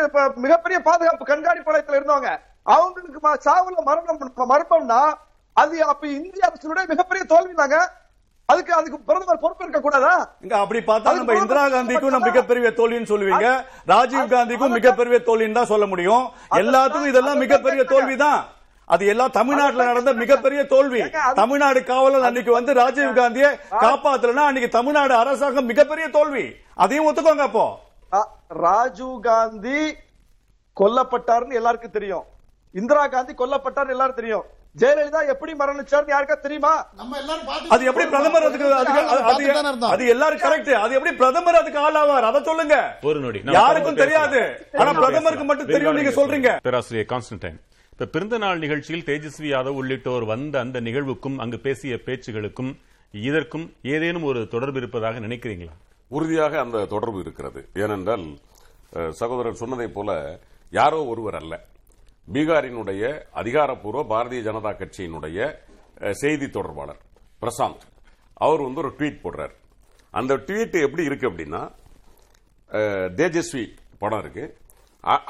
Speaker 4: மிகப்பெரிய பாதுகாப்பு கண்காணிப்பு வளையத்துல இருந்தவங்க. அவங்களுக்கு சாவுல மரணம் மர்மம்னா அது அப்ப இந்திய அரசினுடைய மிகப்பெரிய தோல்வி தாங்க அதுக்கு அதுக்கு பிரதமர் பொறுப்பு இருக்க கூடாதா
Speaker 1: இங்க அப்படி பார்த்தா நம்ம இந்திரா காந்திக்கும் நம்ம மிகப்பெரிய தோல்வின்னு சொல்லுவீங்க. ராஜீவ் காந்திக்கும் மிகப்பெரிய தோல்வின்னு தான் சொல்ல முடியும். எல்லாத்துக்கும் இதெல்லாம் மிகப்பெரிய தோல்வி தான் அது எல்லாம் தமிழ்நாட்டுல நடந்த மிகப்பெரிய தோல்வி. தமிழ்நாடு காவலர் அன்னைக்கு வந்து ராஜீவ் காந்தியை காப்பாத்தலன்னா அன்னைக்கு தமிழ்நாடு அரசாங்கம் மிகப்பெரிய தோல்வி. அதையும் ஒத்துக்கோங்க அப்போ.
Speaker 4: ராஜீவ் காந்தி கொல்லப்பட்டாருன்னு எல்லாருக்கும் தெரியும். இந்திரா காந்தி கொல்லப்பட்டார்னு எல்லாரும் தெரியும். ஜெயலலிதா எப்படி மரணிச்சார்னு யாருக்கா தெரியுமா?
Speaker 5: நம்ம எல்லாரும்
Speaker 1: அது எப்படி பிரதமர் அதுக்கு அது- எல்லாரும் கரெக்ட் அது எப்படி பிரதமர் அதுக்கு ஆளாவார்? அதை சொல்லுங்க.
Speaker 3: ஒரு நொடி
Speaker 1: யாருக்கும் தெரியாது. ஆனா பிரதமருக்கு. மட்டும் தெரியும் நீங்க. சொல்றீங்க.
Speaker 3: பேராசிரியர் கான்ஸ்டன்டைன். இப்ப பிறந்த நாள் நிகழ்ச்சியில் தேஜஸ்வி யாதவ் உள்ளிட்டோர் வந்த அந்த நிகழ்வுக்கும் அங்கு பேசிய பேச்சுகளுக்கும் இதற்கும் ஏதேனும் ஒரு தொடர்பு இருப்பதாக நினைக்கிறீங்களா?
Speaker 2: உறுதியாக அந்த தொடர்பு இருக்கிறது. ஏனென்றால் சகோதரர் சொன்னதைப் போல யாரோ ஒருவர் அல்ல. பீகாரினுடைய அதிகாரப்பூர்வ பாரதிய ஜனதா கட்சியினுடைய செய்தி தொடர்பாளர் பிரசாந்த். அவர் வந்து ஒரு ட்வீட் போடுறார். அந்த ட்வீட் எப்படி இருக்கு அப்படின்னா தேஜஸ்வி படம் இருக்கு.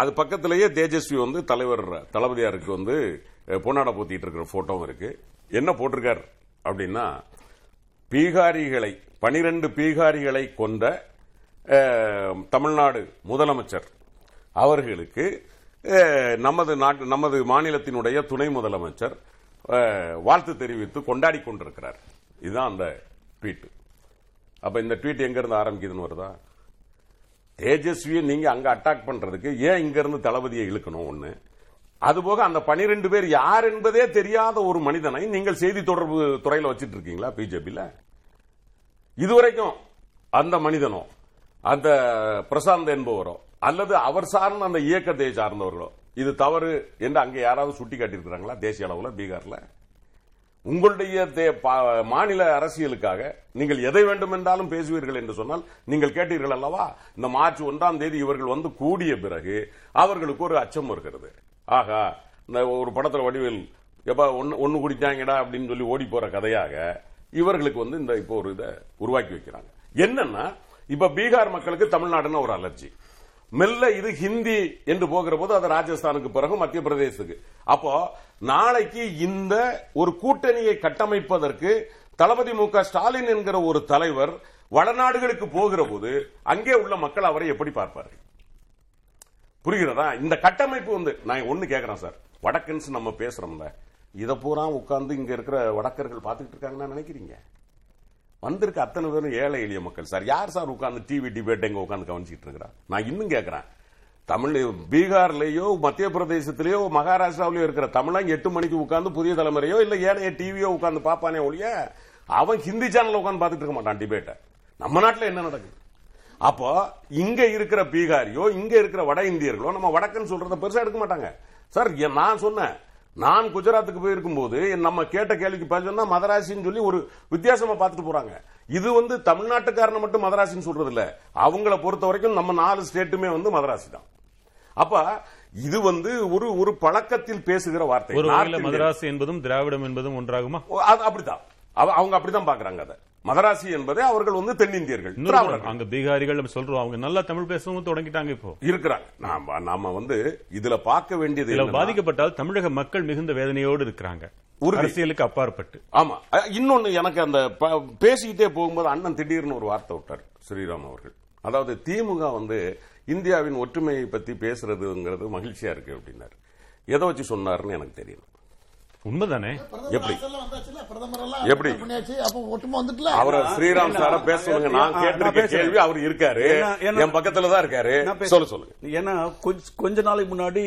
Speaker 2: அது பக்கத்திலேயே தேஜஸ்வி வந்து தலைவர் தளபதியாருக்கு வந்து பொன்னாட பொன்னாடை போத்திட்டு இருக்கிற போட்டோவும் இருக்கு. என்ன போட்டிருக்கார் அப்படின்னா பீகாரிகளை பனிரெண்டு பீகாரிகளை கொண்ட தமிழ்நாடு முதலமைச்சர் அவர்களுக்கு நமது நாட்டு நமது மாநிலத்தினுடைய துணை முதலமைச்சர் வாழ்த்து தெரிவித்து கொண்டாடி கொண்டிருக்கிறார். இதுதான் அந்த ட்வீட் அப்ப இந்த ட்வீட் எங்கிருந்து ஆரம்பிக்குதுன்னு வருதா? தேஜஸ்வியை நீங்க அங்க அட்டாக் பண்றதுக்கு ஏன் இங்க இருந்து தளபதியை இழுக்கணும் ஒண்ணு? அதுபோக அந்த பனிரெண்டு பேர் யார் என்பதே தெரியாத ஒரு மனிதனை நீங்கள் செய்தி தொடர்பு துறையில் வச்சிட்டு இருக்கீங்களா பிஜேபியில? இதுவரைக்கும் அந்த மனிதனோ அந்த பிரசாந்த் என்பவரோ அல்லது அவர் சார்ந்த அந்த இயக்கத்தை சார்ந்தவர்களோ இது தவறு என்று அங்கே யாராவது சுட்டி காட்டியிருக்கிறாங்களா தேசிய அளவில் பீகார்ல? உங்களுடைய மாநில அரசியலுக்காக நீங்கள் எதை வேண்டுமென்றாலும் பேசுவீர்கள் என்று சொன்னால் நீங்கள் கேட்டீர்கள் அல்லவா? இந்த மார்ச் ஒன்றாம் தேதி இவர்கள் வந்து கூடிய பிறகு அவர்களுக்கு ஒரு அச்சம் இருக்கிறது ஆகா இந்த ஒரு படத்துல வடிவில் எப்ப ஒன்னு ஒன்னு குடிச்சாங்கடா அப்படின்னு சொல்லி ஓடி போற கதையாக இவர்களுக்கு வந்து இந்த இப்போ ஒரு இதை உருவாக்கி வைக்கிறாங்க. என்னன்னா இப்ப பீகார் மக்களுக்கு தமிழ்நாடுன்னு ஒரு அலர்ஜி. மெல்ல இது ஹிந்தி என்று போகிற போது அது ராஜஸ்தானுக்கு பிறகு மத்திய பிரதேசத்துக்கு. அப்போ நாளைக்கு இந்த ஒரு கூட்டணியை கட்டமைப்பதற்கு தளபதி மு க ஸ்டாலின் என்கிற ஒரு தலைவர் வடநாடுகளுக்கு போகிற போது அங்கே உள்ள மக்கள் அவரை எப்படி பார்ப்பார்கள்? புரிகிறதா? இந்த கட்டமைப்பு வந்து நான் ஒண்ணு கேக்குறேன் சார். வடக்கன்ஸ் நம்ம பேசுறோம்ல. இத பூரா உட்கார்ந்து இங்க இருக்கிற வடக்கர்கள் பார்த்துக்கிட்டு இருக்காங்கன்னா நினைக்கிறீங்க? வந்திருக்க அத்தனை பேரும் ஏழை எளிய மக்கள் சார். யார் சார் உட்கார்ந்து டிவி டிபேட் எங்க உட்காந்து கவனிச்சிட்டு இருக்கிறா நான் இன்னும் கேட்கிறேன் தமிழ் பீகார்லயோ மத்திய பிரதேசத்திலேயோ மகாராஷ்டிராவிலயோ இருக்கிற தமிழன் எட்டு மணிக்கு உட்காந்து புதிய தலைமுறையோ இல்ல ஏனைய டிவியோ உட்காந்து பாப்பானே ஒழிய அவன் ஹிந்தி சேனல் உட்காந்து பார்த்துட்டு இருக்க மாட்டான் டிபேட்டை நம்ம நாட்டில் என்ன நடக்குது? அப்போ இங்க இருக்கிற பீகாரியோ இங்க இருக்கிற வட இந்தியர்களோ நம்ம வடக்குன்னு சொல்றத பெருசா எடுக்க மாட்டாங்க. சார் நான் சொன்னேன் நான் குஜராத்துக்கு போயிருக்கும் போது நம்ம கேட்ட கேள்விக்கு பதில் சொன்னா மதராசின்னு சொல்லி ஒரு வித்தியாசமா பார்த்துட்டு போறாங்க. இது வந்து தமிழ்நாட்டுக்காரனை மட்டும் மதராசின்னு சொல்றது இல்ல அவங்கள பொறுத்த வரைக்கும் நம்ம நாலு ஸ்டேட்டுமே வந்து மதராசி தான். அப்ப இது வந்து ஒரு ஒரு பழக்கத்தில் பேசுகிற வார்த்தை.
Speaker 3: மதராஸ் என்பதும் திராவிடம் என்பதும் ஒன்றாகுமா?
Speaker 2: அவ- அவங்க அப்படிதான் பாக்குறாங்க அதை. மதராசி என்பதை அவர்கள் வந்து தென்னிந்தியர்கள்
Speaker 3: அங்க பீகாரிகள் நம்ம சொல்றோம். அவங்க நல்லா தமிழ் பேசவும் தொடங்கிட்டாங்க இப்போ.
Speaker 2: இருக்கிறாங்க. நாம நாம வந்து இதுல பார்க்க வேண்டியது
Speaker 3: இதுல பாதிக்கப்பட்டால் தமிழக மக்கள் மிகுந்த வேதனையோடு இருக்கிறாங்க. அரசியலுக்கு அப்பாற்பட்டு.
Speaker 2: ஆமா. இன்னொன்னு எனக்கு அந்த பேசிக்கிட்டே போகும்போது அண்ணன் திடீர்னு ஒரு வார்த்தை விட்டார் ஸ்ரீராம் அவர்கள். அதாவது திமுக வந்து இந்தியாவின் ஒற்றுமையை பத்தி பேசுறதுங்கிறது மகிழ்ச்சியா இருக்கு அப்படின்னாரு. எதை வச்சு சொன்னாருன்னு எனக்கு தெரியல.
Speaker 3: உண்மைதானே?
Speaker 2: எப்படி? எப்படி?
Speaker 5: பண்ணியாச்சு அப்ப ஒட்டுமா வந்துட்டுல?
Speaker 2: அவரை ஸ்ரீராம் சார பேச சொல்லுங்க நான் கேட்டிருக்க. கேள்வி அவர் இருக்காரு. என் பக்கத்துல தான் இருக்காரு சொல்ல சொல்லுங்க.
Speaker 1: ஏன்னா கொஞ்ச- கொஞ்ச நாளைக்கு முன்னாடி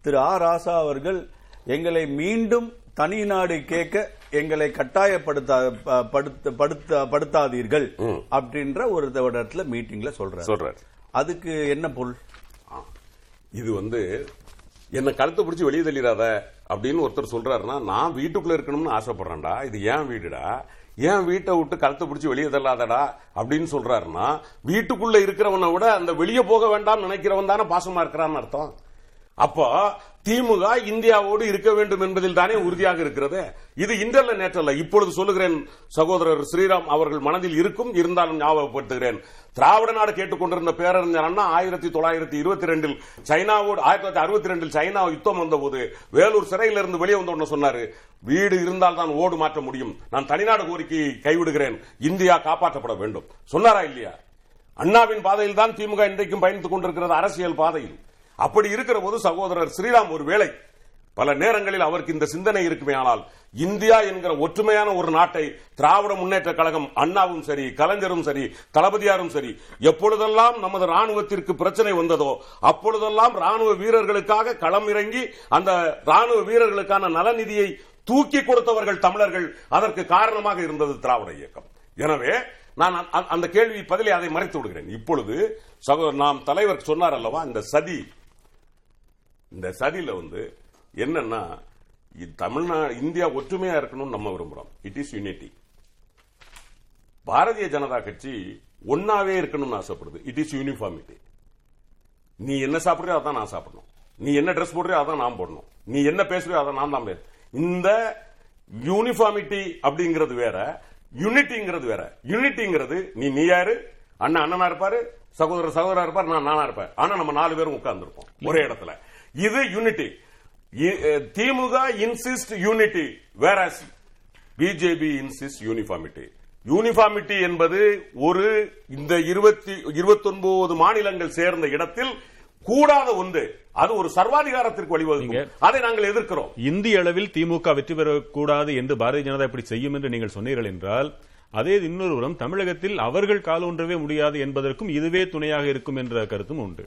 Speaker 1: திரு ஆ. ராசா அவர்கள் எங்களை மீண்டும் தனி நாடு கேட்க எங்களை கட்டாயப்படுத்தா ப- படுத்த- படுத்த- படுத்தாதீர்கள் அப்படின்ற ஒரு இடத்துல மீட்டிங்ல சொல்றாரு.
Speaker 2: சொல்றாரு.
Speaker 1: அதுக்கு என்ன பொருள்?
Speaker 2: இது வந்து என்ன கழுத்தை பிடிச்சி வெளியே தள்ளிடாத. அப்படின்னு ஒருத்தர் சொல்றாருன்னா நான் வீட்டுக்குள்ள இருக்கணும்னு ஆசைப்படுறேன்டா. இது ஏன் வீடுடா? ஏன் வீட்டை விட்டு கழுத்தை பிடிச்சி வெளியே தள்ளாதடா? அப்படின்னு சொல்றாருன்னா வீட்டுக்குள்ள இருக்கிறவனை விட அந்த வெளியே போக வேண்டாம் நினைக்கிறவன் தானே பாசமா இருக்கிறான்னு அர்த்தம். அப்போ திமுக இந்தியாவோடு இருக்க வேண்டும் என்பதில் தானே உறுதியாக இருக்கிறது? இது இன்றல்ல நேற்றல்ல. இப்பொழுது சொல்லுகிறேன் சகோதரர் ஸ்ரீராம் அவர்கள் மனதில் இருக்கும் இருந்தாலும் ஞாபகப்படுத்துகிறேன். திராவிட நாடு கேட்டுக்கொண்டிருந்த பேரறிஞர் அண்ணா ஆயிரத்தி தொள்ளாயிரத்தி இருபத்தி ரெண்டில் சைனாவோடு ஆயிரத்தி தொள்ளாயிரத்தி அறுபத்தி ரெண்டில் சைனா யுத்தம் வந்தபோது வேலூர் சிறையிலிருந்து வெளியே வந்த உடனே சொன்னாரு. வீடு இருந்தால் தான் ஓடு மாற்ற முடியும். நான் தனிநாடு கோரிக்கையை கைவிடுகிறேன். இந்தியா காப்பாற்றப்பட வேண்டும். சொன்னாரா இல்லையா? அண்ணாவின் பாதையில் தான் திமுக இன்றைக்கும் பயணித்துக் கொண்டிருக்கிறது அரசியல் பாதையில். அப்படி இருக்கிற போது சகோதரர் ஸ்ரீராம் ஒரு வேளை பல நேரங்களில் அவருக்கு இந்த சிந்தனை இருக்குமே ஆனால் இந்தியா என்கிற ஒற்றுமையான ஒரு நாட்டை திராவிட முன்னேற்ற கழகம் அண்ணாவும் சரி கலைஞரும் சரி தளபதியாரும் சரி எப்பொழுதெல்லாம் நமது ராணுவத்திற்கு பிரச்சனை வந்ததோ அப்பொழுதெல்லாம் ராணுவ வீரர்களுக்காக களம் இறங்கி அந்த ராணுவ வீரர்களுக்கான நலநிதியை தூக்கி கொடுத்தவர்கள் தமிழர்கள் அதற்கு காரணமாக இருந்தது திராவிட இயக்கம். எனவே நான் அந்த- அந்த கேள்வி பதிலை அதை மறைத்து விடுகிறேன். இப்பொழுது சகோதரர் நாம் தலைவர் சொன்னார் அல்லவா இந்த சதி இந்த சதியில வந்து என்னன்னா தமிழ்நாடு இந்தியா ஒற்றுமையா இருக்கணும்னு நம்ம விரும்புறோம். It is unity Bharatiya Janata கட்சி ஒன்னாவே இருக்கணும்னு ஆசைப்படுது. இட் இஸ் யூனிஃபார்மிட்டி நீ என்ன சாப்பிடுறியோ அதான் நான் சாப்பிடணும். நீ என்ன ட்ரெஸ் போடுறியோ அதான் நான் போடணும். நீ என்ன பேசுறியோ அதான் நான் தான் பேச இந்த யூனிஃபார்மிட்டி அப்படிங்கிறது வேற யூனிட்டிங்கிறது வேற. யூனிட்டிங்கிறது நீ நீ யாரு? அண்ணன் அண்ணனா இருப்பாரு? சகோதரர் சகோதரா இருப்பார்? நான் நானா இருப்பேன். ஆனா நம்ம நாலு பேரும் உட்கார்ந்துருப்போம். ஒரே இடத்துல. இது யூனிட்டி திமுக இன்சிஸ்ட் யூனிட்டி வேற பிஜேபி இன்சிஸ்ட் யூனிஃபார்மிட்டி யூனிஃபார்மிட்டி என்பது ஒரு இந்த இருபத்தி இருபத்தொன்பது மாநிலங்கள் சேர்ந்த இடத்தில் கூடாத ஒன்று. அது ஒரு சர்வாதிகாரத்திற்கு வழிவகுக்கும். அதை நாங்கள் எதிர்க்கிறோம்.
Speaker 3: இந்திய அளவில் திமுக வெற்றி பெறக்கூடாது என்று பாரதிய ஜனதா இப்படி செய்யும் என்று நீங்கள் சொன்னீர்கள் என்றால் அதே இன்னொருவரும் தமிழகத்தில் அவர்கள் கால் ஊன்றவே முடியாது என்பதற்கும் இதுவே துணையாக இருக்கும் என்ற கருத்தும் உண்டு.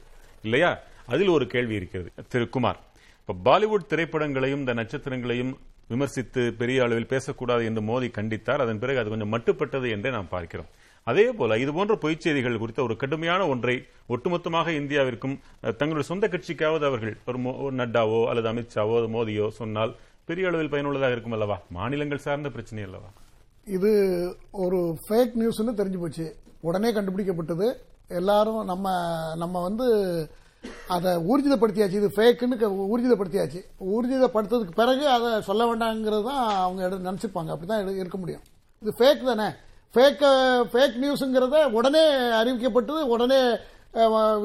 Speaker 3: இல்லையா? அதில் ஒரு கேள்வி இருக்கிறது. திரு குமார் இப்ப பாலிவுட் திரைப்படங்களையும் இந்த நட்சத்திரங்களையும் விமர்சித்து பெரிய அளவில் பேசக்கூடாது என்று மோடி கண்டித்தார். அதன் பிறகு அது கொஞ்சம் மட்டுப்பட்டது என்றே நாம் பார்க்கிறோம். அதே போல இது போன்ற பொய்ச் செய்திகள் குறித்த ஒரு கடுமையான ஒன்றை ஒட்டுமொத்தமாக இந்தியாவிற்கும் தங்களுடைய சொந்த கட்சிக்காவது அவர்கள் ஒரு மோ- ஒரு நட்டாவோ அல்லது அமித்ஷாவோ மோடியோ சொன்னால் பெரிய அளவில் பயனுள்ளதாக இருக்கும் அல்லவா? மாநிலங்கள் சார்ந்த பிரச்சனை அல்லவா?
Speaker 5: இது ஒரு ஃபேக் நியூஸ்னு தெரிஞ்சு போச்சு. உடனே கண்டுபிடிக்கப்பட்டது. எல்லாரும் நம்ம நம்ம வந்து அதை ஊர்ஜிதப்படுத்தியாச்சு. இது ஃபேக்குன்னு க- ஊர்ஜிதப்படுத்தியாச்சு. ஊர்ஜிதப்படுத்ததுக்கு பிறகு அதை சொல்ல வேண்டாங்கிறது தான் அவங்க எடு- நினைச்சிருப்பாங்க அப்படிதான் எடு- இருக்க முடியும். இது ஃபேக் தானே? ஃபேக் ஃபேக் நியூஸுங்கிறத உடனே அறிவிக்கப்பட்டது. உடனே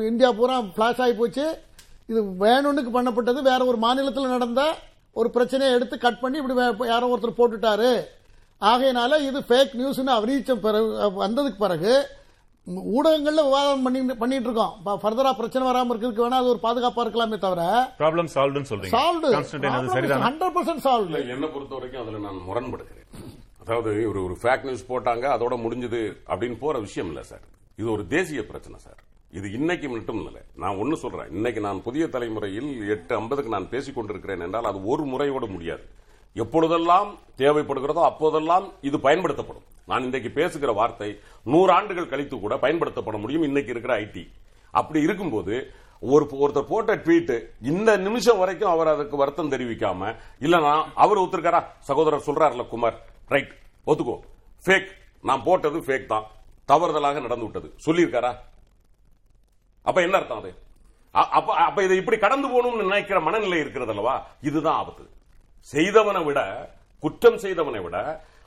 Speaker 5: இந்தியா பூரா ஃபிளாஷ் ஆகி போச்சு. இது வேணும்னுக்கு பண்ணப்பட்டது. வேற ஒரு மாநிலத்தில் நடந்த ஒரு பிரச்சனையை எடுத்து கட் பண்ணி இப்படி வே- யாரோ ஒருத்தர் போட்டுட்டாரு. ஆகையினால இது ஃபேக் நியூஸ்னு அறிவிச்ச பிறகு வந்ததுக்கு பிறகு ஊடகங்கள்ல விவாதம் பண்ணி பண்ணிட்டு இருக்கோம் ஃபர்தரா பிரச்சனை வராம இருக்கிறதுக்கு வேணா அது ஒரு பாதுகாப்பா இருக்கலாமே தவிர
Speaker 3: ப்ராப்ளம் சால்வ்னு சொல்றீங்க.
Speaker 5: சால்வ்டு ஹண்ட்ரட் பர்சன்ட் சால்வ்டு
Speaker 2: என்னை பொறுத்த வரைக்கும் அதுல நான் முரண்படுகிறேன். அதாவது ஒரு ஒரு ஃபேக் நியூஸ் போட்டாங்க அதோட முடிஞ்சது அப்படின்னு போற விஷயம் இல்ல சார். இது ஒரு தேசிய பிரச்சனை சார். இது இன்னைக்கு மட்டும் இல்லை. நான் ஒன்னு சொல்றேன். இன்னைக்கு நான் புதிய தலைமுறையில் எட்டு ஐம்பதுக்கு நான் பேசிக் கொண்டிருக்கிறேன் என்றால் அது ஒரு முறையோடு முடியாது. எப்பொழுதெல்லாம் தேவைப்படுகிறதோ அப்போதெல்லாம் இது பயன்படுத்தப்படும். நான் இன்றைக்கு பேசுகிற வார்த்தை நூறு ஆண்டுகள் கழித்து கூட பயன்படுத்தப்பட முடியும். இன்னைக்கு இருக்கிற ஐடி அப்படி இருக்கும்போது ஒரு ஒருத்தர் போட்ட ட்வீட் இந்த நிமிஷம் வரைக்கும் அவர் அதுக்கு வருத்தம் தெரிவிக்காம இல்லனா அவர் ஒத்துருக்காரா? சகோதரர் சொல்றாருல குமார். ரைட் ஒத்துக்கோ. ஃபேக் நான் போட்டது ஃபேக் தான். தவறுதலாக நடந்து விட்டது. சொல்லியிருக்காரா? அப்ப என்ன அர்த்தம் அது? அப்ப அப்ப இதை இப்படி கடந்து போகணும்னு நினைக்கிற மனநிலை இருக்கிறது அல்லவா? இதுதான் ஆபத்து. செய்தவனை விட குற்றம் செய்தவனை விட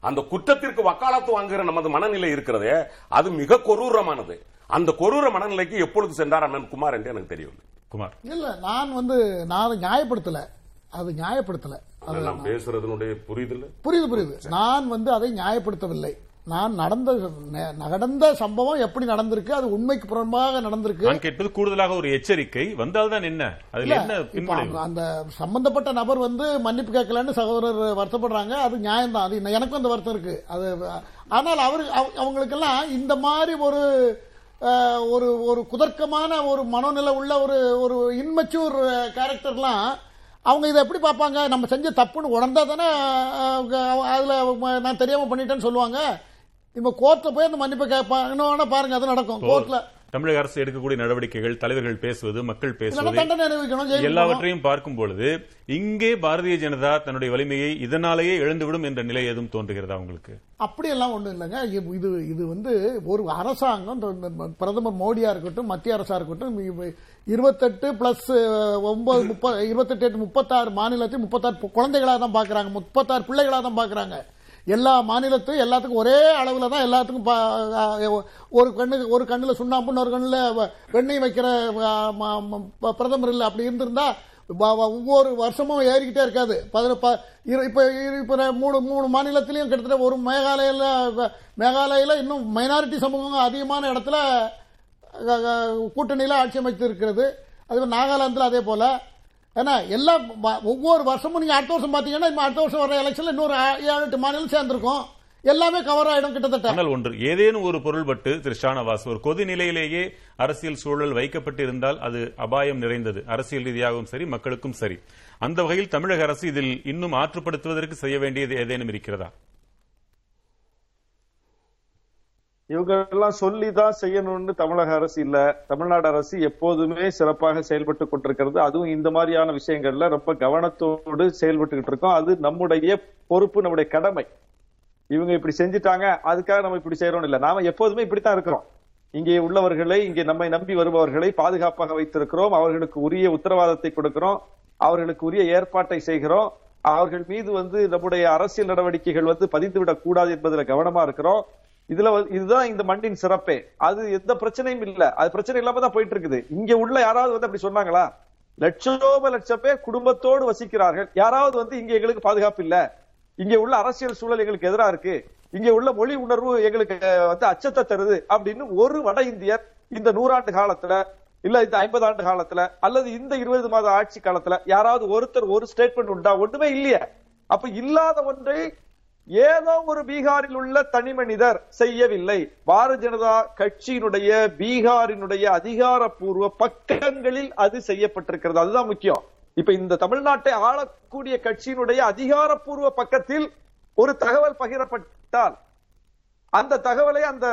Speaker 2: அந்த குற்றத்திற்கு வக்காலத்து வாங்குகிற நமது மனநிலை இருக்கிறதே அது மிக கொரூரமானது. அந்த கொரூர மனநிலைக்கு எப்பொழுது சென்றார் அண்ணன் குமார் என்று எனக்கு தெரியவில்லை.
Speaker 3: குமார்.
Speaker 5: இல்ல நான் வந்து நான் அதை நியாயப்படுத்தல. அது நியாயப்படுத்தல. அது
Speaker 2: நான் பேசுறதனுடைய புரிதல்?
Speaker 5: புரியுது புரியுது. நான் வந்து அதை நியாயப்படுத்தவில்லை. நான் நடந்த நடந்த சம்பவம் எப்படி நடந்திருக்கு அது உண்மைக்கு புறம்பாக நடந்திருக்கு.
Speaker 3: கேட்பது கூடுதலாக ஒரு எச்சரிக்கை. வந்தால்தான் என்ன?
Speaker 5: அந்த- சம்பந்தப்பட்ட நபர் வந்து மன்னிப்பு கேட்கலன்னு சகோதரர் வருத்தப்படுறாங்க. அது நியாயம்தான். அது இன்ன- எனக்கும் அந்த வருத்தம் இருக்கு. அது ஆனால் அவரு அவ- அவங்களுக்கெல்லாம் இந்த மாதிரி ஒரு ஒரு ஒரு குதர்க்கமான ஒரு மனோநிலை உள்ள ஒரு ஒரு இன்மெச்சூர் கேரக்டர்லாம் அவங்க இதை எப்படி பார்ப்பாங்க? நம்ம செஞ்ச தப்புன்னு உணர்ந்தா தானே அதுல நான் தெரியாம பண்ணிட்டேன்னு சொல்லுவாங்க. இப்ப கோர்ட்ல போய் அந்த மன்னிப்பு கேட்பாங்க பாருங்க அது நடக்கும். கோர்ட்ல.
Speaker 3: தமிழக அரசு எடுக்கக்கூடிய நடவடிக்கைகள் தலைவர்கள் பேசுவது மக்கள் பேசுவது. எல்லாவற்றையும் பார்க்கும் பொழுது இங்கே பாரதிய ஜனதா தன்னுடைய வலிமையை இதனாலேயே இழந்துவிடும் என்ற நிலை எதுவும் தோன்றுகிறதா உங்களுக்கு?
Speaker 5: அப்படியெல்லாம் ஒண்ணும் இல்லைங்க. இது- இது வந்து ஒரு அரசாங்கம் பிரதமர் மோடியா இருக்கட்டும் மத்திய அரசா இருக்கட்டும் இருபத்தெட்டு பிளஸ் ஒன்பது முப்பது இருபத்தெட்டு எட்டு முப்பத்தாறு மாநிலத்தையும் முப்பத்தாறு குழந்தைகளா தான் பாக்குறாங்க. முப்பத்தாறு பிள்ளைகளா தான் பாக்குறாங்க. எல்லா மாநிலத்தையும் எல்லாத்துக்கும் ஒரே அளவில் தான் எல்லாத்துக்கும் ஒரு கண்ணுக்கு ஒரு கண்ணில் சுண்ணாம்புன்னு ஒரு கண்ணில் வெண்ணெய் வைக்கிற ம- ம- பிரதமர் இல்லை அப்படி இருந்திருந்தா ஒவ்வொரு வருஷமும் ஏறிக்கிட்டே இருக்காது. இப்போ ப- இரு- இரு- மூணு மூணு மாநிலத்திலையும் கிட்டத்தட்ட ஒரு மேகாலயில மேகாலயில இன்னும் மைனாரிட்டி சமூகம் அதிகமான இடத்துல கூட்டணியில் ஆட்சி அமைத்து இருக்கிறது அதுமாதிரி நாகாலாந்தில் அதே போல. ஏன்னா எல்லா ஒவ்வொரு வருஷமும் நீங்கள் அடுத்த வருஷம் பார்த்தீங்கன்னா அடுத்த வருஷம் வர எலெக்ஷனில் இன்னொரு ஏழு எட்டு மாநிலம் சேர்ந்திருக்கும். எல்லாமே கவர் ஆயிடும் கிட்டத்தட்ட.
Speaker 3: ஒன்று ஏதேனும் ஒரு பொருள்பட்டு திரு ஷானவாஸ் ஒரு கொதி நிலையிலேயே அரசியல் சூழல் வைக்கப்பட்டிருந்தால் அது அபாயம் நிறைந்தது. அரசியல் ரீதியாகவும் சரி மக்களுக்கும் சரி. அந்த வகையில் தமிழக அரசு இதில் இன்னும் ஆற்றுப்படுத்துவதற்கு செய்ய வேண்டியது ஏதேனும் இருக்கிறதா?
Speaker 4: இவங்க எல்லாம் சொல்லிதான் செய்யணும்னு தமிழக அரசு இல்ல. தமிழ்நாடு அரசு எப்போதுமே சிறப்பாக செயல்பட்டு கொண்டிருக்கிறது. அதுவும் இந்த மாதிரியான விஷயங்கள்ல ரொம்ப கவனத்தோடு செயல்பட்டுக்கிட்டு இருக்கோம். அது நம்முடைய பொறுப்பு நம்முடைய கடமை. இவங்க இப்படி செஞ்சுட்டாங்க அதுக்காக நம்ம இப்படி செய்யறோம் இல்ல. நாம எப்போதுமே இப்படித்தான் இருக்கிறோம். இங்கே உள்ளவர்களை இங்கே நம்மை நம்பி வருபவர்களை பாதுகாப்பாக வைத்திருக்கிறோம். அவர்களுக்கு உரிய உத்தரவாதத்தை கொடுக்கிறோம். அவர்களுக்கு உரிய ஏற்பாட்டை செய்கிறோம். அவர்கள் மீது வந்து நம்முடைய அரசியல் நடவடிக்கைகள் வந்து பதிந்துவிடக் கூடாது என்பதில் கவனமா இருக்கிறோம். இதுல இதுதான் இந்த மண்ணின் சிறப்பே. அது எந்த பிரச்சனையும் இல்ல. அது பிரச்சனை இல்லாம தான் போயிட்டு இருக்குது இங்க உள்ள யாராவது வந்து அப்படி சொன்னாங்களா? லட்சோப லட்சம் பேர் குடும்பத்தோடு வசிக்கிறார்கள். யாராவது வந்து இங்க எங்களுக்கு பாதுகாப்பு இல்ல. இங்க உள்ள அரசியல் சூழல் எங்களுக்கு எதிரா இருக்கு. இங்க உள்ள மொழி உணர்வு எங்களுக்கு வந்து அச்சத்தை தருது அப்படின்னு ஒரு வட இந்தியர் இந்த நூறாண்டு காலத்துல இல்ல இந்த ஐம்பது ஆண்டு காலத்துல அல்லது இந்த இருபது மாத ஆட்சி காலத்துல யாராவது ஒருத்தர் ஒரு ஸ்டேட்மெண்ட் உண்டா? ஒண்ணுமே இல்லையே. அப்ப இல்லாத ஒன்றை ஏதோ ஒரு பீகாரில் உள்ள தனி மனிதர் செய்யவில்லை. பாரதிய ஜனதா கட்சியினுடைய பீகாரினுடைய அதிகாரப்பூர்வ பக்கங்களில் அது செய்யப்பட்டிருக்கிறது. அதுதான் முக்கியம். இப்ப இந்த தமிழ்நாட்டை ஆளக்கூடிய கட்சியினுடைய அதிகாரப்பூர்வ பக்கத்தில் ஒரு தகவல் பகிரப்பட்டால் அந்த தகவலை அந்த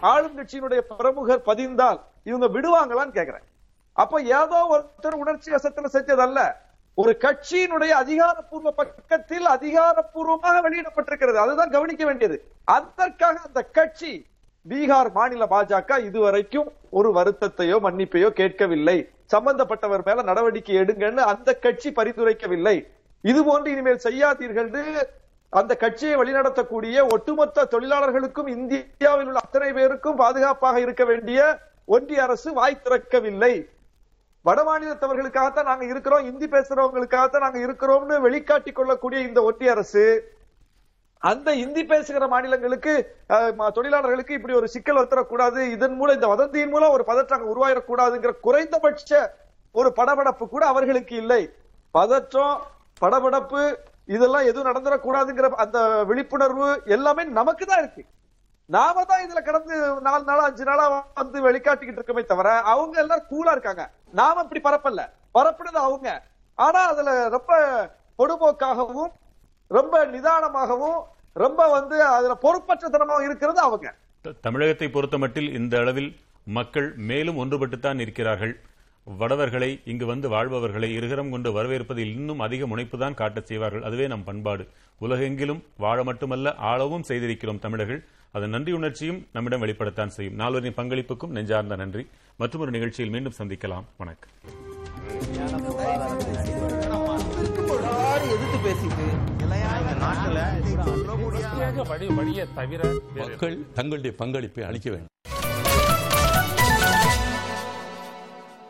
Speaker 4: ஆளும் கட்சியினுடைய பிரமுகர் பதிந்தால் இவங்க விடுவாங்களான்னு கேக்குறேன். அப்ப ஏதோ ஒருத்தர் உணர்ச்சி வசத்துல செஞ்சதல்ல. ஒரு கட்சியினுடைய அதிகாரப்பூர்வ பக்கத்தில் அதிகாரப்பூர்வமாக வெளியிடப்பட்டிருக்கிறது. அதுதான் கவனிக்க வேண்டியது. அதற்காக அந்த கட்சி பீகார் மாநில பாஜக இதுவரைக்கும் ஒரு வருத்தத்தையோ மன்னிப்பையோ கேட்கவில்லை. சம்பந்தப்பட்டவர் மேல நடவடிக்கை எடுங்கன்னு அந்த கட்சி பரிந்துரைக்கவில்லை. இது போன்று இனிமேல் செய்யாதீர்கள் அந்த கட்சியை வழிநடத்தக்கூடிய ஒட்டுமொத்த தொழிலாளர்களுக்கும் இந்தியாவில் உள்ள அத்தனை பேருக்கும் பாதுகாப்பாக இருக்க வேண்டிய ஒன்றிய அரசு வாய் திறக்கவில்லை. வட மாநிலத்தவர்களுக்காகத்தான் நாங்க இருக்கிறோம் இந்தி பேசுறவங்களுக்காகத்தான் நாங்க இருக்கிறோம்னு வெளிக்காட்டிக் கொள்ளக்கூடிய இந்த ஒட்டி அரசு அந்த இந்தி பேசுகிற மாநிலங்களுக்கு தொழிலாளர்களுக்கு இப்படி ஒரு சிக்கல் வந்துடக்கூடாது இதன் மூலம் இந்த வதந்தியின் மூலம் ஒரு பதற்றம் உருவாயிடக்கூடாதுங்கிற குறைந்தபட்ச ஒரு படபடப்பு கூட அவர்களுக்கு இல்லை. பதற்றம் படபடப்பு இதெல்லாம் எதுவும் நடந்துடக்கூடாதுங்கிற அந்த விழிப்புணர்வு எல்லாமே நமக்கு தான் இருக்கு. நாம தான் இதுல கடந்து நாலு நாளா அஞ்சு நாளா வந்து வெளிக்காட்டிக்கிட்டு இருக்கமே தவிர அவங்க எல்லாரும் கூலா இருக்காங்க. நாம இப்படி பரப்பல பரப்புனது அவங்க. ஆனா அதுல ரொம்ப பொடுபோக்காகவும் ரொம்ப நிதானமாகவும் ரொம்ப வந்து அதுல பொறுப்பற்றத்தனமாகவும் இருக்கிறது அவங்க.
Speaker 3: தமிழகத்தை தமிழகத்தை பொறுத்தமட்டில் இந்த அளவில் மக்கள் மேலும் ஒன்றுபட்டுத்தான் இருக்கிறார்கள். வடவர்களை இங்கு வந்து வாழ்பவர்களை இருகரம் கொண்டு வரவேற்பதில் இன்னும் அதிக முனைப்புதான் காட்டச் செய்வார்கள். அதுவே நம் பண்பாடு. உலகெங்கிலும் வாழ மட்டுமல்ல ஆளவும் செய்திருக்கிறோம் தமிழர்கள். அதன் நன்றி உணர்ச்சியும் நம்மிடம் வெளிப்படத்தான் செய்யும். நால்வரின் பங்களிப்புக்கும் நெஞ்சார்ந்த நன்றி. மற்றொரு நிகழ்ச்சியில் மீண்டும் சந்திக்கலாம். வணக்கம்.
Speaker 6: எதிர்த்து பேசிட்டு
Speaker 7: நாட்டில் வழியை தவிர
Speaker 8: மக்கள் தங்களுடைய பங்களிப்பை அளிக்க வேண்டும்.